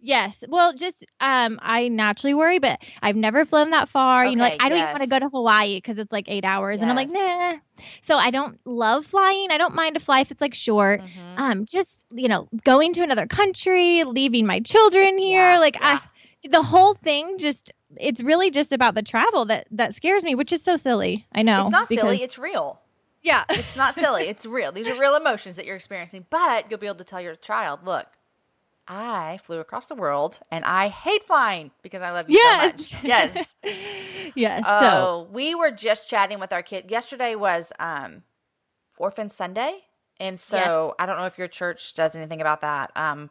Yes. Well, just um, I naturally worry, but I've never flown that far. you know, like I don't even want to go to Hawaii because it's like eight hours, and I'm like, nah. So I don't love flying. I don't mind to fly if it's like short. Mm-hmm. Um, just you know, going to another country, leaving my children here, Yeah, like yeah. I, the whole thing just. It's really just about the travel that that scares me, which is so silly. I know It's not because- silly. It's real. Yeah. It's not silly. It's real. These are real emotions that you're experiencing, but you'll be able to tell your child, look, I flew across the world and I hate flying because I love you Yes. so much. Yes. yes. so Oh, we were just chatting with our kid. Yesterday was um, Orphan Sunday. And so I don't know if your church does anything about that. Um,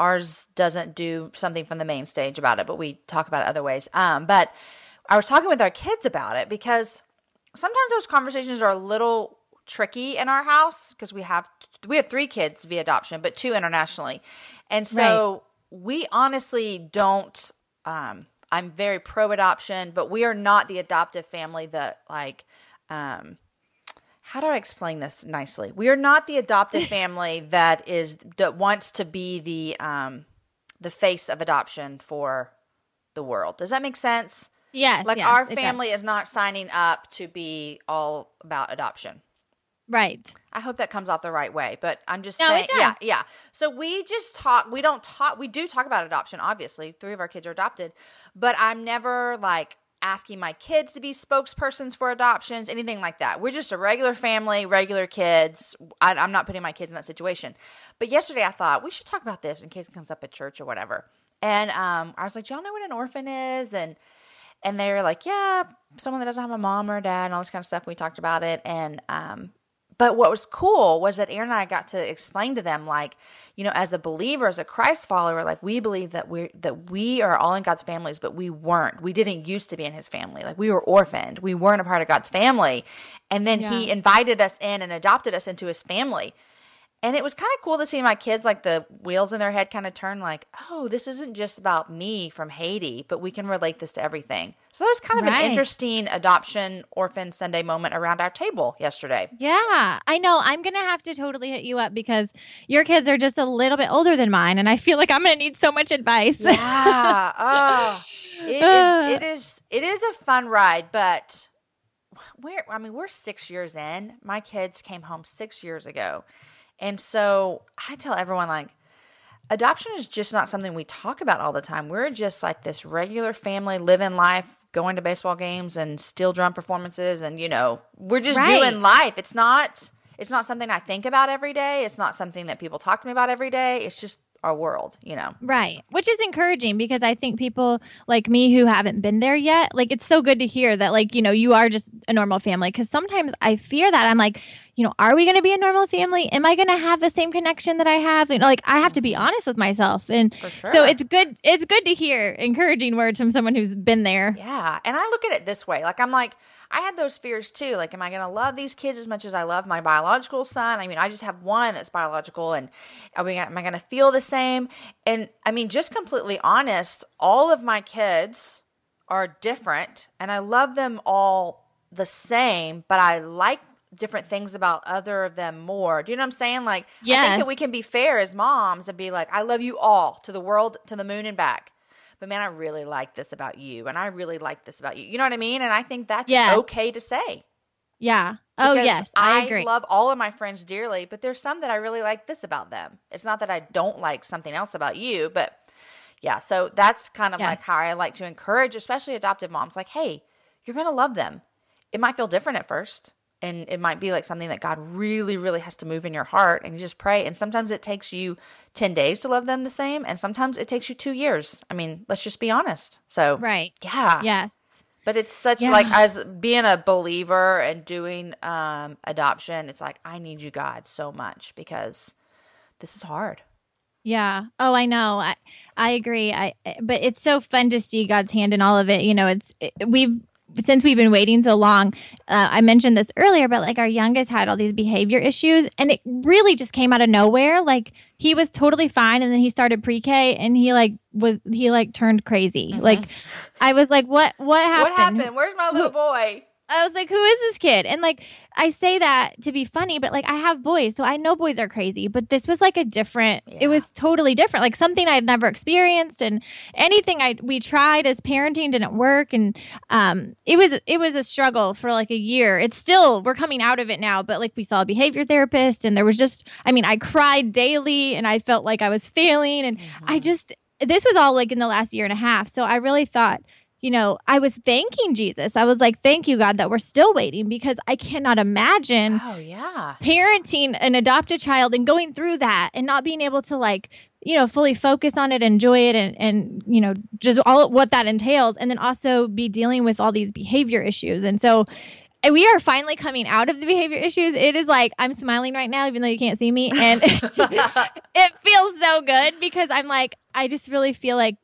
ours doesn't do something from the main stage about it, but we talk about it other ways. Um, but I was talking with our kids about it because sometimes those conversations are a little tricky in our house because we have we have three kids via adoption, but two internationally, and so we honestly don't. Um, I'm very pro adoption, but we are not the adoptive family that like. Um, how do I explain this nicely? We are not the adoptive family that is that wants to be the um, the face of adoption for the world. Does that make sense? yes, Like yes, our family is not signing up to be all about adoption. Right? I hope that comes off the right way, but I'm just No, saying, yeah, yeah. So we just talk. We don't talk. We do talk about adoption. Obviously, three of our kids are adopted, but I'm never like asking my kids to be spokespersons for adoptions, anything like that. We're just a regular family, regular kids. I, I'm not putting my kids in that situation. But yesterday, I thought we should talk about this in case it comes up at church or whatever. And um, I was like, "Do y'all know what an orphan is?" And and they were like, "Yeah, someone that doesn't have a mom or a dad and all this kind of stuff." We talked about it, and um, but what was cool was that Aaron and I got to explain to them, like, you know, as a believer, as a Christ follower, like we believe that we that we are all in God's families, but we weren't. We didn't used to be in His family. Like we were orphaned. We weren't a part of God's family, and then He invited us in and adopted us into His family. And it was kind of cool to see my kids, like the wheels in their head kind of turn, like, oh, this isn't just about me from Haiti, but we can relate this to everything. So that was kind of an interesting adoption orphan Sunday moment around our table yesterday. Yeah, I know. I'm gonna have to totally hit you up because your kids are just a little bit older than mine, and I feel like I'm gonna need so much advice. Yeah. oh, it is. It is. It is a fun ride, but we're. I mean, we're six years in. My kids came home six years ago, and so I tell everyone like, adoption is just not something we talk about all the time. We're just like this regular family living life, going to baseball games and steel drum performances, and you know, we're just Right. doing life. It's not. It's not something I think about every day. It's not something that people talk to me about every day. It's just our world, you know. Right. Which is encouraging because I think people like me who haven't been there yet, like it's so good to hear that like, you know, you are just a normal family cuz sometimes I fear that I'm like you know, are we going to be a normal family? Am I going to have the same connection that I have? And like, I have to be honest with myself. And For so it's good. It's good to hear encouraging words from someone who's been there. Yeah. And I look at it this way. Like, I'm like, I had those fears too. Like, am I going to love these kids as much as I love my biological son? I mean, I just have one that's biological, and are we, am I going to feel the same? And I mean, just completely honest, all of my kids are different, and I love them all the same, but I like different things about other of them more. Do you know what I'm saying? Like, I think that we can be fair as moms and be like, I love you all to the world, to the moon and back. But man, I really like this about you, and I really like this about you. You know what I mean? And I think that's Yes. okay to say. Yeah. Oh, Because yes. I, agree. love all of my friends dearly, but there's some that I really like this about them. It's not that I don't like something else about you, but yeah. So that's kind of Yes. like how I like to encourage, especially adoptive moms. Like, hey, you're gonna love them. It might feel different at first, and it might be like something that God really, really has to move in your heart, and you just pray. And sometimes it takes you ten days to love them the same, and sometimes it takes you two years. I mean, let's just be honest. So right. yeah, Yes. but it's such Yeah. like as being a believer and doing um adoption, it's like I need you God so much because this is hard. Yeah. Oh, I know. I I agree. I but it's so fun to see God's hand in all of it. You know, it's it, we've since we've been waiting so long. Uh, I mentioned this earlier, but like our youngest had all these behavior issues, and it really just came out of nowhere. Like he was totally fine, and then he started pre-K, and he like was he like turned crazy. Like I was like, what what happened? What happened? Where's my little boy? I was like, who is this kid? And like, I say that to be funny, but like, I have boys, so I know boys are crazy. But this was like a different. Yeah. It was totally different, like something I'd never experienced, and anything I we tried as parenting didn't work, and um, it was it was a struggle for like a year. It's still we're coming out of it now, but like we saw a behavior therapist, and there was just, I mean, I cried daily, and I felt like I was failing, and I just this was all like in the last year and a half. So I really thought you know, I was thanking Jesus. I was like, thank you, God, that we're still waiting because I cannot imagine Oh yeah. parenting an adopted child and going through that and not being able to like, you know, fully focus on it, enjoy it, and, and, you know, just all what that entails. And then also be dealing with all these behavior issues. And so, we are finally coming out of the behavior issues. It is like I'm smiling right now, even though you can't see me. And it feels so good because I'm like, I just really feel like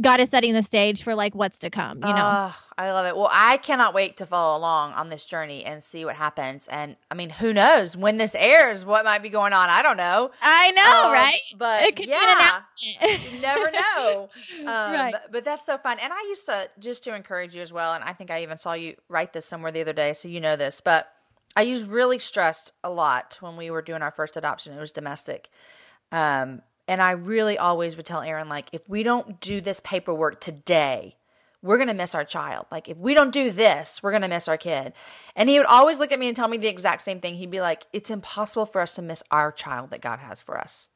God is setting the stage for like what's to come, you know? Oh, I love it. Well, I cannot wait to follow along on this journey and see what happens. And I mean, who knows when this airs? What might be going on? I don't know. I know, Um, right? But It could yeah, you never know. Um, Right. but, but that's so fun. And I used to just to encourage you as well. And I think I even saw you write this somewhere the other day, so you know this. But I used really stressed a lot when we were doing our first adoption. It was domestic. Um, and I really always would tell Aaron, like, if we don't do this paperwork today, we're going to miss our child. Like, if we don't do this, we're going to miss our kid. And he would always look at me and tell me the exact same thing. He'd be like, it's impossible for us to miss our child that God has for us.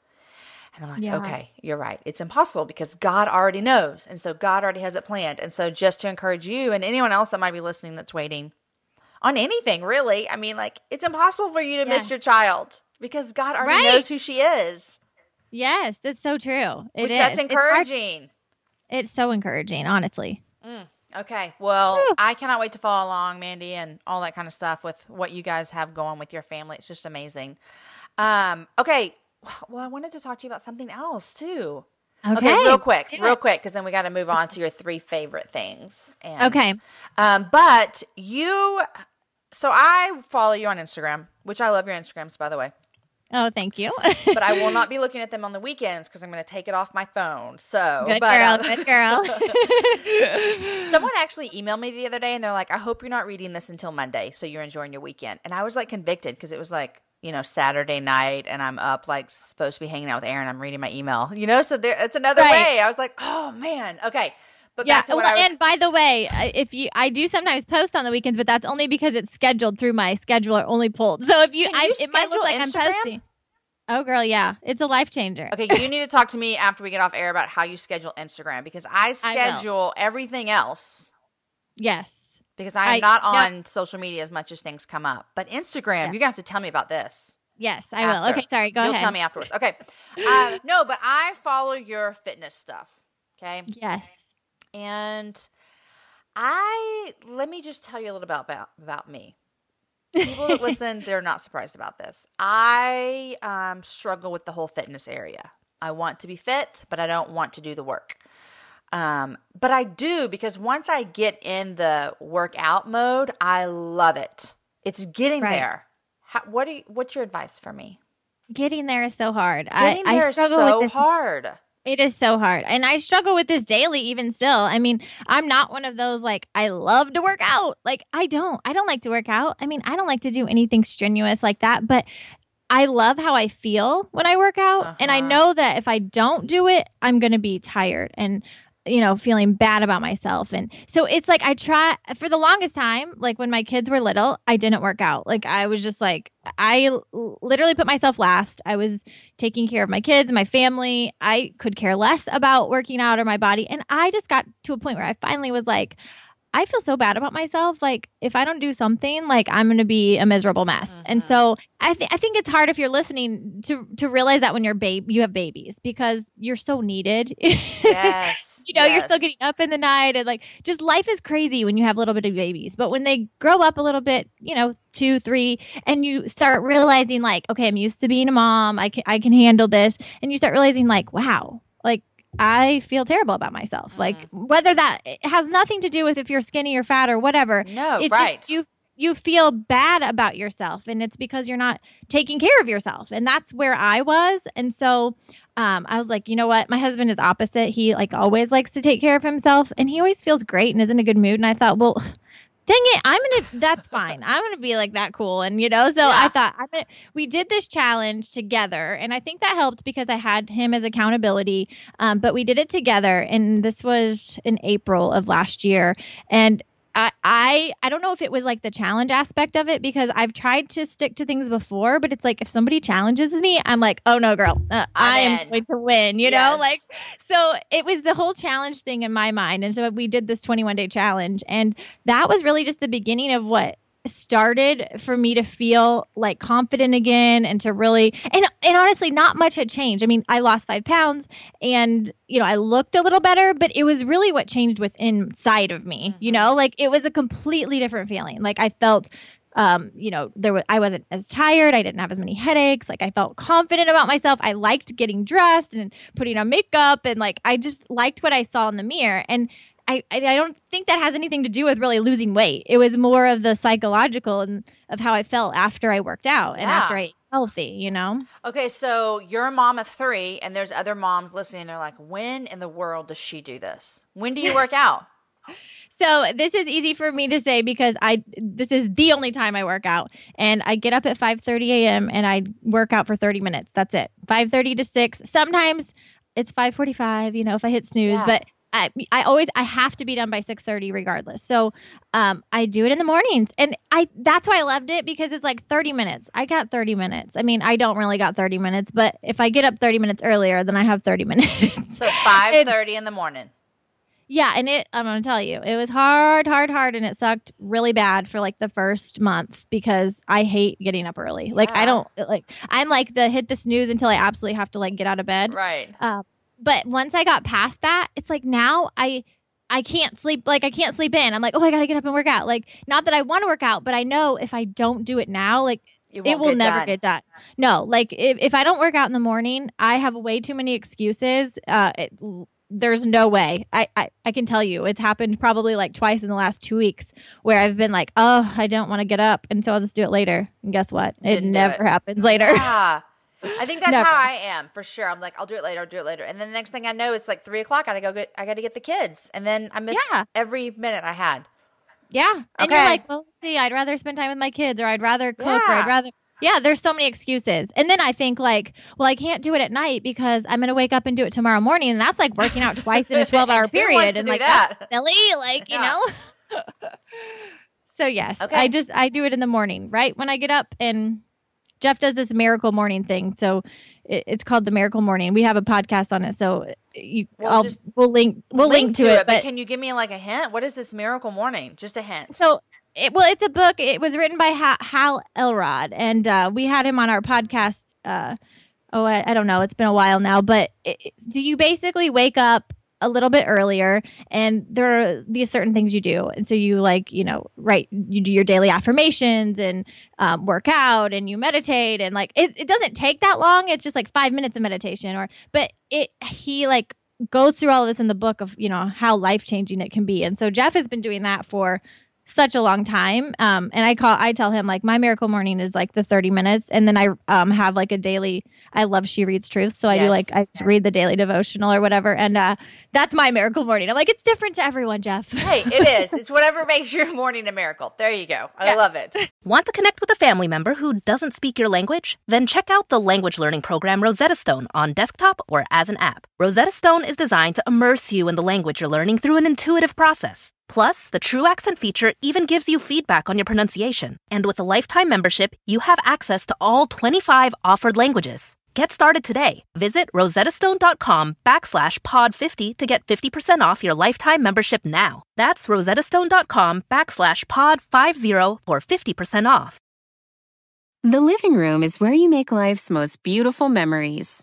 And I'm like, Yeah. okay, you're right. It's impossible because God already knows. And so God already has it planned. And so just to encourage you and anyone else that might be listening that's waiting on anything, really, I mean, like, it's impossible for you to miss your child because God already Right. knows who she is. Yes, that's so true. It Which is. that's It's encouraging. It's, so encouraging, honestly. Okay. Well. I cannot wait to follow along, Mandy, and all that kind of stuff with what you guys have going with your family. It's just amazing. Um, okay. Well, I wanted to talk to you about something else too. Okay. real quick, real it. quick, because then we got to move on to your three favorite things. And, Okay. Um, but you, so I follow you on Instagram, which I love your Instagrams, by the way. Oh, thank you. But I will not be looking at them on the weekends because I'm going to take it off my phone. So, good but, girl. um, Good girl. Someone actually emailed me the other day and they're like, I hope you're not reading this until Monday. So you're enjoying your weekend. And I was like convicted because it was like, you know, Saturday night and I'm up like supposed to be hanging out with Aaron. I'm reading my email, you know, so there, it's another Right. way. I was like, oh man. Okay. But yeah. back to what well, I was. and by the way, if you, I do sometimes post on the weekends, but that's only because it's scheduled through my scheduler only pulled. So if you, Can I, you it might look schedule like Instagram? I'm posting. Oh, girl, yeah, it's a life changer. okay, you need to talk to me after we get off air about how you schedule Instagram because I schedule everything else Yes. because I'm I- not on social media as much as things come up. But Instagram, Yeah. you're to have to tell me about this. Yes, I will. Okay, sorry. Go ahead. You'll ahead. tell me afterwards. Okay. Um, no, but I follow your fitness stuff. Okay. Yes. And I let me just tell you a little about about, about me. people that listen, they're not surprised about this. I um, struggle with the whole fitness area. I want to be fit, but I don't want to do the work. Um, but I do because once I get in the workout mode, I love it. It's getting Right. there. How, what do you, what's your advice for me? Getting there is so hard. Getting I, there I is struggle so with hard. It is so hard. And I struggle with this daily, even still. I mean, I'm not one of those like, I love to work out. Like, I don't. I don't like to work out. I mean, I don't like to do anything strenuous like that, but I love how I feel when I work out. And I Uh-huh. know that if I don't do it, I'm going to be tired and, you know, feeling bad about myself. And so it's like I try for the longest time, like when my kids were little, I didn't work out. Like, I was just like, I literally put myself last. I was taking care of my kids, my family. I could care less about working out or my body. And I just got to a point where I finally was like, I feel so bad about myself. Like if I don't do something, like I'm going to be a miserable mess. And Mhm. so I think I think it's hard if you're listening to to realize that when you're babe you have babies because you're so needed. Yes. You know, you're still getting up in the night and like just life is crazy when you have a little bit of babies. But when they grow up a little bit, you know, two, three, and you start realizing like, okay, I'm used to being a mom. I can I can handle this. And you start realizing like, wow, like I feel terrible about myself. Like mm. whether that it has nothing to do with if you're skinny or fat or whatever. No, it's right. just you you feel bad about yourself and it's because you're not taking care of yourself. And that's where i was. And so um, i was like you know what? My husband is opposite. He like always likes to take care of himself and he always feels great and is in a good mood. And i thought well dang it i'm gonna that's fine. I'm gonna be like that cool. And you know so Yeah. i thought I'm gonna, we did this challenge together. And i think that helped because i had him as accountability um, but we did it together. And this was in april of last year. And I, I I don't know if it was like the challenge aspect of it because I've tried to stick to things before, but it's like if somebody challenges me, I'm like, oh no, girl, uh, I in. going to win, you know, like so it was the whole challenge thing in my mind, and so we did this 21 day challenge, and that was really just the beginning of what started for me to feel like confident again and to really and and honestly not much had changed i mean i lost five pounds and you know i looked a little better but it was really what changed within inside of me you know like it was a completely different feeling like i felt um, you know, there was I wasn't as tired. I didn't have as many headaches. Like I felt confident about myself. I liked getting dressed and putting on makeup, and like I just liked what I saw in the mirror. And I, I I don't think that has anything to do with really losing weight. It was more of the psychological and of how I felt after I worked out and Yeah. after ah. I ate healthy. You know. Okay, so you're a mom of three, and there's other moms listening. They're like, when in the world does she do this? When do you work out? So this is easy for me to say because I this is the only time I work out, and I get up at five thirty a.m. and I work out for thirty minutes. That's it, five thirty to six. Sometimes it's five forty five. You know, if I hit snooze, Yeah. but. I, I always I have to be done by 6:30 regardless. So um I do it in the mornings and I that's why I loved it because it's like 30 minutes. I got 30 minutes. I mean, I don't really got 30 minutes, but if I get up 30 minutes earlier, then I have 30 minutes. So five thirty in the morning. Yeah, and it I'm gonna tell you, it was hard, hard, hard, and it sucked really bad for like the first month because I hate getting up early. Like I don't like I'm like the hit the snooze until I absolutely have to like get out of bed. Right. Um, but once I got past that, it's like now I I can't sleep like I can't sleep in. I'm like, oh I gotta get up and work out. Like not that I want to work out, but I know if I don't do it now, like It, it won't get never done. get done. No, like if, if I don't work out in the morning, I have way too many excuses. Uh, it, there's no way. I, I I can tell you, it's happened probably like twice in the last two weeks where I've been like, oh, I don't want to get up, and so I'll just do it later. And guess what? It Didn't never it. happens later. Yeah. I think that's Never. how I am for sure. I'm like, I'll do it later. I'll do it later. And then the next thing I know, it's like three o'clock. I gotta go get. I gotta get the kids, and then I missed Yeah. every minute I had. Yeah. And you're like, well, see, I'd rather spend time with my kids or I'd rather cook or Yeah. I'd rather. Yeah, there's so many excuses. And then I think, like, well, I can't do it at night because I'm going to wake up and do it tomorrow morning. And that's like working out twice in a 12 hour period. and like, that? that's silly. Like, you Yeah. know? so, yes, Okay. I just, I do it in the morning, right? When I get up and Jeff does this miracle morning thing. So it, it's called the miracle morning. We have a podcast on it. So you, Well, I'll, just we'll link, we'll link, to, it. but can you give me like a hint? What is this miracle morning? Just a hint. So, it, well, it's a book. It was written by ha- Hal Elrod, and uh, we had him on our podcast. Uh, oh, I, I don't know. It's been a while now, but it, it- so you basically wake up a little bit earlier and there are these certain things you do. And so you like you know right you do your daily affirmations and um, work out and you meditate and like it, it doesn't take that long. It's just like five minutes of meditation or but it he like goes through all of this in the book of you know how life changing it can be. And so jeff has been doing that for such a long time. Um, and I call, I tell him like my miracle morning is like the 30 minutes. And then I um, have like a daily, I love She Reads Truth. So I do like, I read the daily devotional or whatever. And uh, that's my miracle morning. I'm like, it's different to everyone, Jeff. hey, it is. It's whatever makes your morning a miracle. There you go. I yeah. love it. Want to connect with a family member who doesn't speak your language? Then check out the language learning program Rosetta Stone on desktop or as an app. Rosetta Stone is designed to immerse you in the language you're learning through an intuitive process. Plus, the True Accent feature even gives you feedback on your pronunciation. And with a lifetime membership, you have access to all 25 offered languages. Get started today. Visit rosettastone.com backslash pod50 to get 50% off your lifetime membership now. That's rosettastone.com backslash pod50 for 50% off. The living room is where you make life's most beautiful memories.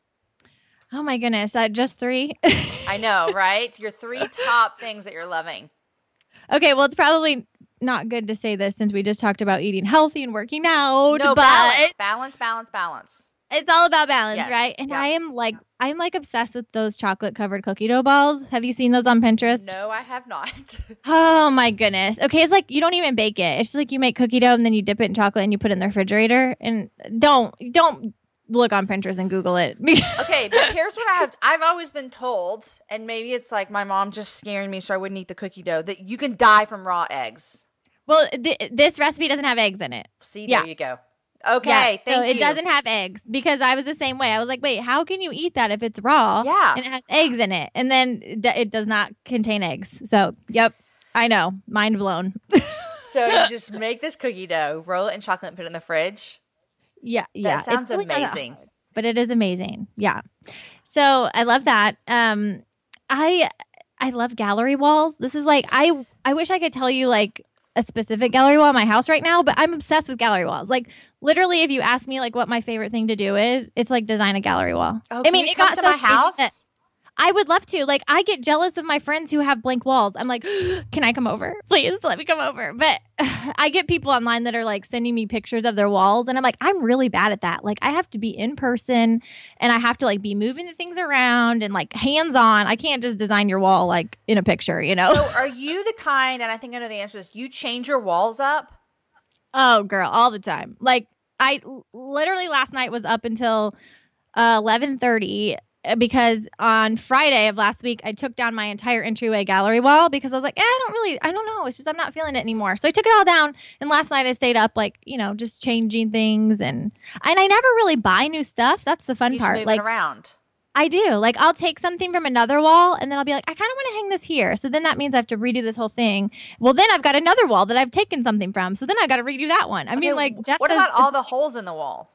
Oh my goodness, that just three? I know, right? Your three top things that you're loving. Okay, well, it's probably not good to say this since we just talked about eating healthy and working out. No, but balance, balance, balance, balance. It's all about balance, Yes, right? And yeah. I am like, I'm like obsessed with those chocolate covered cookie dough balls. Have you seen those on Pinterest? No, I have not. Oh my goodness. Okay, it's like you don't even bake it. It's just like you make cookie dough and then you dip it in chocolate and you put it in the refrigerator. And don't don't look on Pinterest and Google it. okay, but here's what I have. I've always been told, and maybe it's like my mom just scaring me so I wouldn't eat the cookie dough, that you can die from raw eggs. well, th- this recipe doesn't have eggs in it. See, Yeah. there you go. Okay, Yeah, thank so you. it doesn't have eggs because I was the same way. I was like, wait, how can you eat that if it's raw? Yeah. and it has eggs in it, and then it does not contain eggs. So, yep, I know, mind blown. So you just make this cookie dough, roll it in chocolate, and put it in the fridge. Yeah, That yeah, it's sounds really amazing. but it is amazing. Yeah. So I love that. Um I I love gallery walls. This is like I I wish I could tell you like a specific gallery wall in my house right now, but I'm obsessed with gallery walls. Like literally if you ask me like what my favorite thing to do is, it's like design a gallery wall. Oh, I mean, you it come got to so my house. that- I would love to. Like, I get jealous of my friends who have blank walls. I'm like, can I come over? Please let me come over. But I get people online that are like sending me pictures of their walls. And I'm like, I'm really bad at that. Like, I have to be in person and I have to like be moving the things around and like hands on. I can't just design your wall like in a picture, you know? So are you the kind, and I think I know the answer to this, you change your walls up? Oh, girl, all the time. Like I literally last night was up until uh, eleven thirty because on Friday of last week I took down my entire entryway gallery wall because I was like, eh, I don't really, I don't know. It's just I'm not feeling it anymore. So I took it all down, and last night I stayed up like you know just changing things and and I never really buy new stuff. That's the fun You part. move Like it around. I do. Like I'll take something from another wall and then I'll be like, I kind of want to hang this here. So then that means I have to redo this whole thing. Well, then I've got another wall that I've taken something from. So then I've got to redo that one. I mean, like, Jeff what says about all the holes in the wall?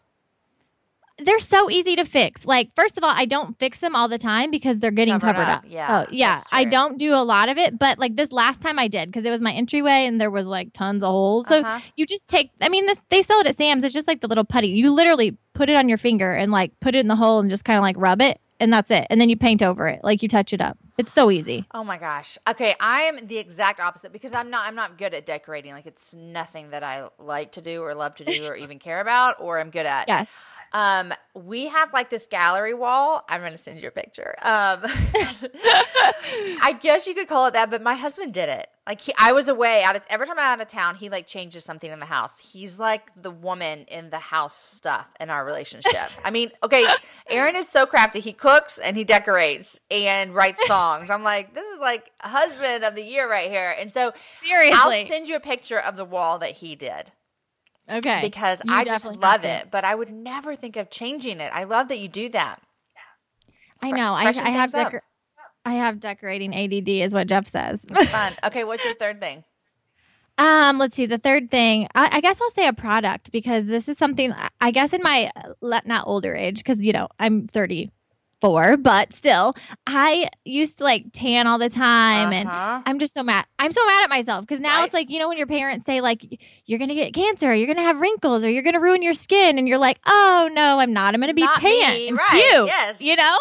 They're so easy to fix. Like, first of all, I don't fix them all the time because they're getting Covered covered, up. up. Yeah, So, yeah, I don't do a lot of it, but like this last time I did because it was my entryway and there was like tons of holes. So Uh-huh. you just take. I mean, this they sell it at Sam's. It's just like the little putty. You literally put it on your finger and like put it in the hole and just kind of like rub it, and that's it. And then you paint over it. Like you touch it up. It's so easy. Oh my gosh. Okay, I'm the exact opposite because I'm not I'm not good at decorating. Like it's nothing that I like to do or love to do or even care about or I'm good at. Yeah. Um, we have like this gallery wall. I'm gonna send you a picture. Um, I guess you could call it that, but my husband did it. Like he, I was away out of every time I'm out of town, he like changes something in the house. He's like the woman in the house stuff in our relationship. I mean, okay, Aaron is so crafty. He cooks and he decorates and writes songs. I'm like, this is like husband of the year right here. And so Seriously. I'll send you a picture of the wall that he did Okay. because You I just love it, but I would never think of changing it. I love that you do that. I know. I, I have decor- I have decorating ADD, is what Jeff says. Fun. Okay, what's your third thing? Um, let's see. The third thing, I, I, guess I'll say a product because this is something I guess in my not older age, because you know I'm 34, but still, I used to like tan all the time, uh-huh. and I'm just so mad. I'm so mad at myself because now right. it's like you know when your parents say like you're gonna get cancer, you're gonna have wrinkles, or you're gonna ruin your skin, and you're like, oh no, I'm not. I'm gonna be not tan right. cute. Yes, you know.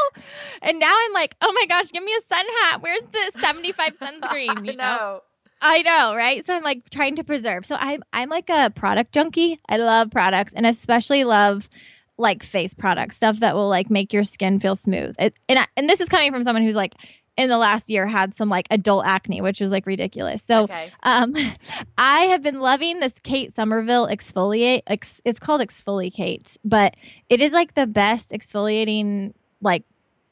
And now I'm like, oh my gosh, give me a sun hat. Where's the 75 sunscreen? You know. I know, right? So I'm like trying to preserve. So I'm I'm like a product junkie. I love products and especially love like face products, stuff that will like make your skin feel smooth. It, and I, and this is coming from someone who's like in the last year had some like adult acne, which was like ridiculous. So okay. um I have been loving this Kate Somerville ExfoliKate. Ex, it's called ExfoliKate, but it is like the best exfoliating like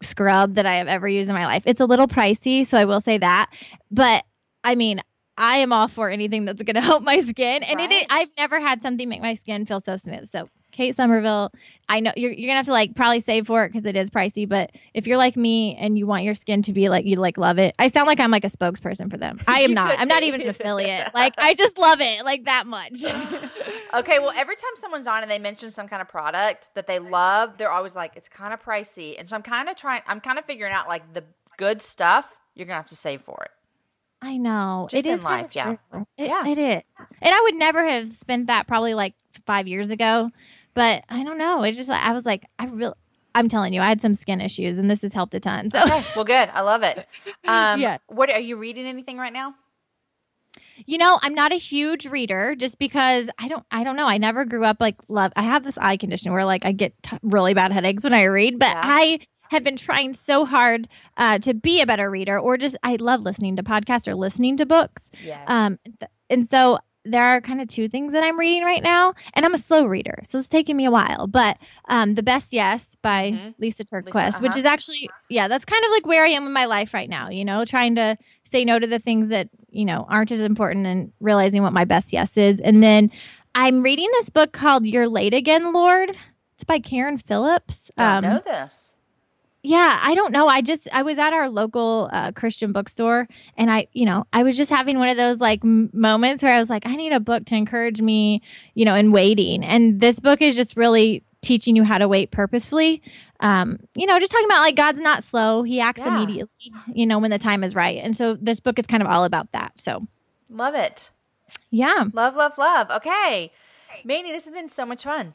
scrub that I have ever used in my life. It's a little pricey, so I will say that. But I mean, I am all for anything that's going to help my skin. And right. it, I've never had something make my skin feel so smooth. So Kate Somerville, I know you're, you're gonna have to like probably save for it because it is pricey. But if you're like me and you want your skin to be like you like love it, I sound like I'm like a spokesperson for them. I am not. I'm not even an affiliate. like I just love it like that much. okay, well every time someone's on and they mention some kind of product that they love, they're always like it's kind of pricey, and so I'm kind of trying. I'm kind of figuring out like the good stuff you're gonna have to save for it. I know. Just it in is life, yeah. It, yeah. It is. And I would never have spent that probably like five years ago. But I don't know. It's just like I was like, I really I'm telling you, I had some skin issues and this has helped a ton. So okay. well good. I love it. Um yeah. what are you reading anything right now? You know, I'm not a huge reader just because I don't I don't know. I never grew up like love I have this eye condition where like I get t- really bad headaches when I read, but yeah. I have been trying so hard uh, to be a better reader, or just I love listening to podcasts or listening to books. Yes. Um, th- and so there are kind of two things that I'm reading right now, and I'm a slow reader, so it's taking me a while. But um, the best yes by mm-hmm. Lisa TerKeurst, uh-huh. which is actually yeah, that's kind of like where I am in my life right now. You know, trying to say no to the things that you know aren't as important, and realizing what my best yes is. And then I'm reading this book called "You're Late Again, Lord." It's by Karen Phillips. I um, know this yeah i don't know i just i was at our local uh, christian bookstore and i you know i was just having one of those like m- moments where i was like i need a book to encourage me you know in waiting and this book is just really teaching you how to wait purposefully um, you know just talking about like god's not slow he acts yeah. immediately you know when the time is right and so this book is kind of all about that so. Love it. Yeah. Love love love. Okay. Mandy this has been so much fun.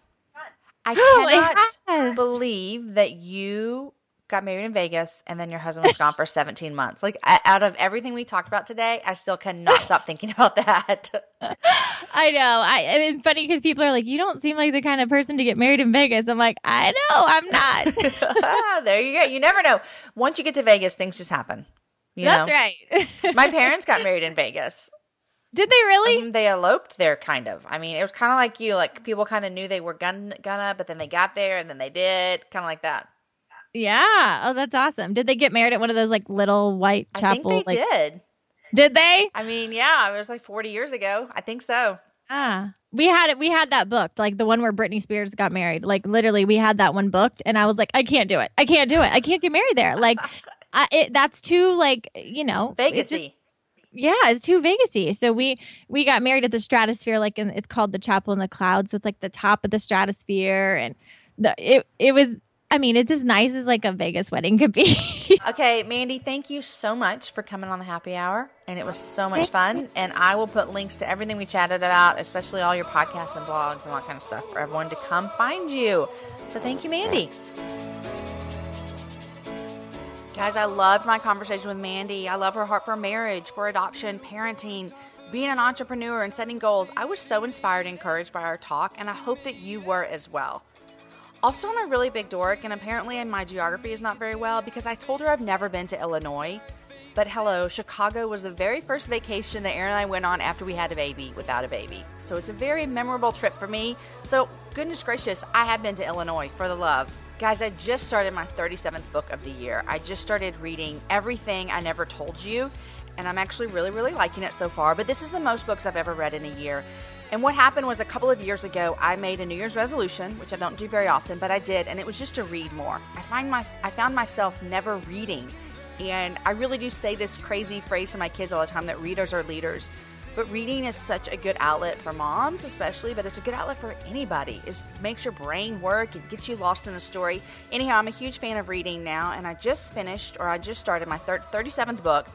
I cannot believe that you got married in Vegas, and then your husband was gone for 17 months. Like, out of everything we talked about today, I still cannot stop thinking about that. I know. I, I mean, funny because people are like, you don't seem like the kind of person to get married in Vegas. I'm like, I know, I'm not. ah, there you go. You never know. Once you get to Vegas, things just happen. You That's know? right. My parents got married in Vegas. Did they really? Um, they eloped there, kind of. I mean, it was kind of like you. Like people kind of knew they were gonna, gonna, but then they got there, and then they did, kind of like that. Yeah. Oh, that's awesome. Did they get married at one of those like little white chapel? I think they like, did. Did they? I mean, yeah, it was like 40 years ago. I think so. Ah, we had it. We had that booked, like the one where Britney Spears got married. Like literally, we had that one booked, and I was like, I can't do it. I can't do it. I can't get married there. Like, I, it, that's too like you know Vegasy. yeah, it's too Vegasy. So we we got married at the Stratosphere, like in, it's called the Chapel in the Clouds. So it's like the top of the Stratosphere, and the it it was I mean, it's as nice as like a Vegas wedding could be. okay, Mandy, thank you so much for coming on the happy hour. And it was so much fun. And I will put links to everything we chatted about, especially all your podcasts and blogs and all that kind of stuff for everyone to come find you. So thank you, Mandy. Guys, I loved my conversation with Mandy. I love her heart for marriage, for adoption, parenting, being an entrepreneur, and setting goals. I was so inspired and encouraged by our talk, and I hope that you were as well. Also, I'm a really big dork, and apparently my geography is not very well because I told her I've never been to Illinois. But hello, Chicago was the very first vacation that Aaron and I went on after we had a baby without a baby. So it's a very memorable trip for me. So, goodness gracious, I have been to Illinois for the love. Guys, I just started my 37th book of the year. I just started reading Everything I Never Told You, and I'm actually really, really liking it so far. But this is the most books I've ever read in a year. And what happened was a couple of years ago, I made a New Year's resolution, which I don't do very often, but I did, and it was just to read more. I find my I found myself never reading. And I really do say this crazy phrase to my kids all the time that readers are leaders. But reading is such a good outlet for moms, especially, but it's a good outlet for anybody. It makes your brain work, it gets you lost in the story. Anyhow, I'm a huge fan of reading now, and I just finished or I just started my 37th book.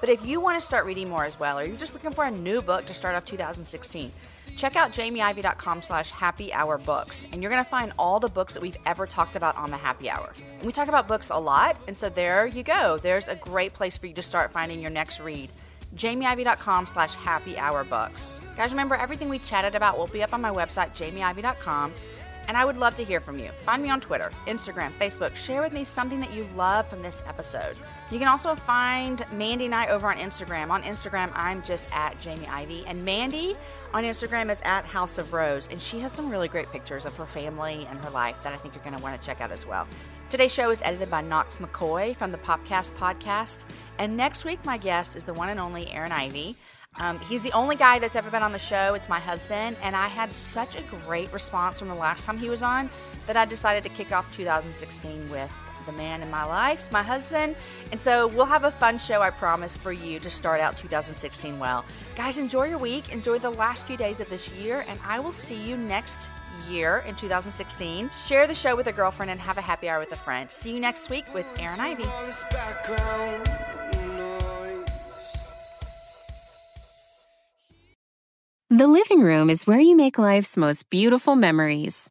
But if you want to start reading more as well, or you're just looking for a new book to start off 2016, check out jamieivey.com slash happy hour books and you're going to find all the books that we've ever talked about on the happy hour and we talk about books a lot and so there you go there's a great place for you to start finding your next read jamieivey.com slash happy hour books. Guys, remember everything we chatted about will be up on my website, jamieivey.com. And I would love to hear from you. Find me on Twitter, Instagram, Facebook. Share with me something that you love from this episode. You can also find Mandy and I over on Instagram. On Instagram, I'm just at Jamie Ivey, And Mandy on Instagram is at House of Rose. And she has some really great pictures of her family and her life that I think you're going to want to check out as well. Today's show is edited by Knox McCoy from the Popcast podcast. And next week, my guest is the one and only Aaron Ivey. Um, he's the only guy that's ever been on the show. It's my husband, and I had such a great response from the last time he was on that I decided to kick off 2016 with the man in my life, my husband. And so we'll have a fun show, I promise, for you to start out 2016 well. Guys, enjoy your week, enjoy the last few days of this year, and I will see you next year in 2016. Share the show with a girlfriend and have a happy hour with a friend. See you next week with Aaron Ivey. The living room is where you make life's most beautiful memories.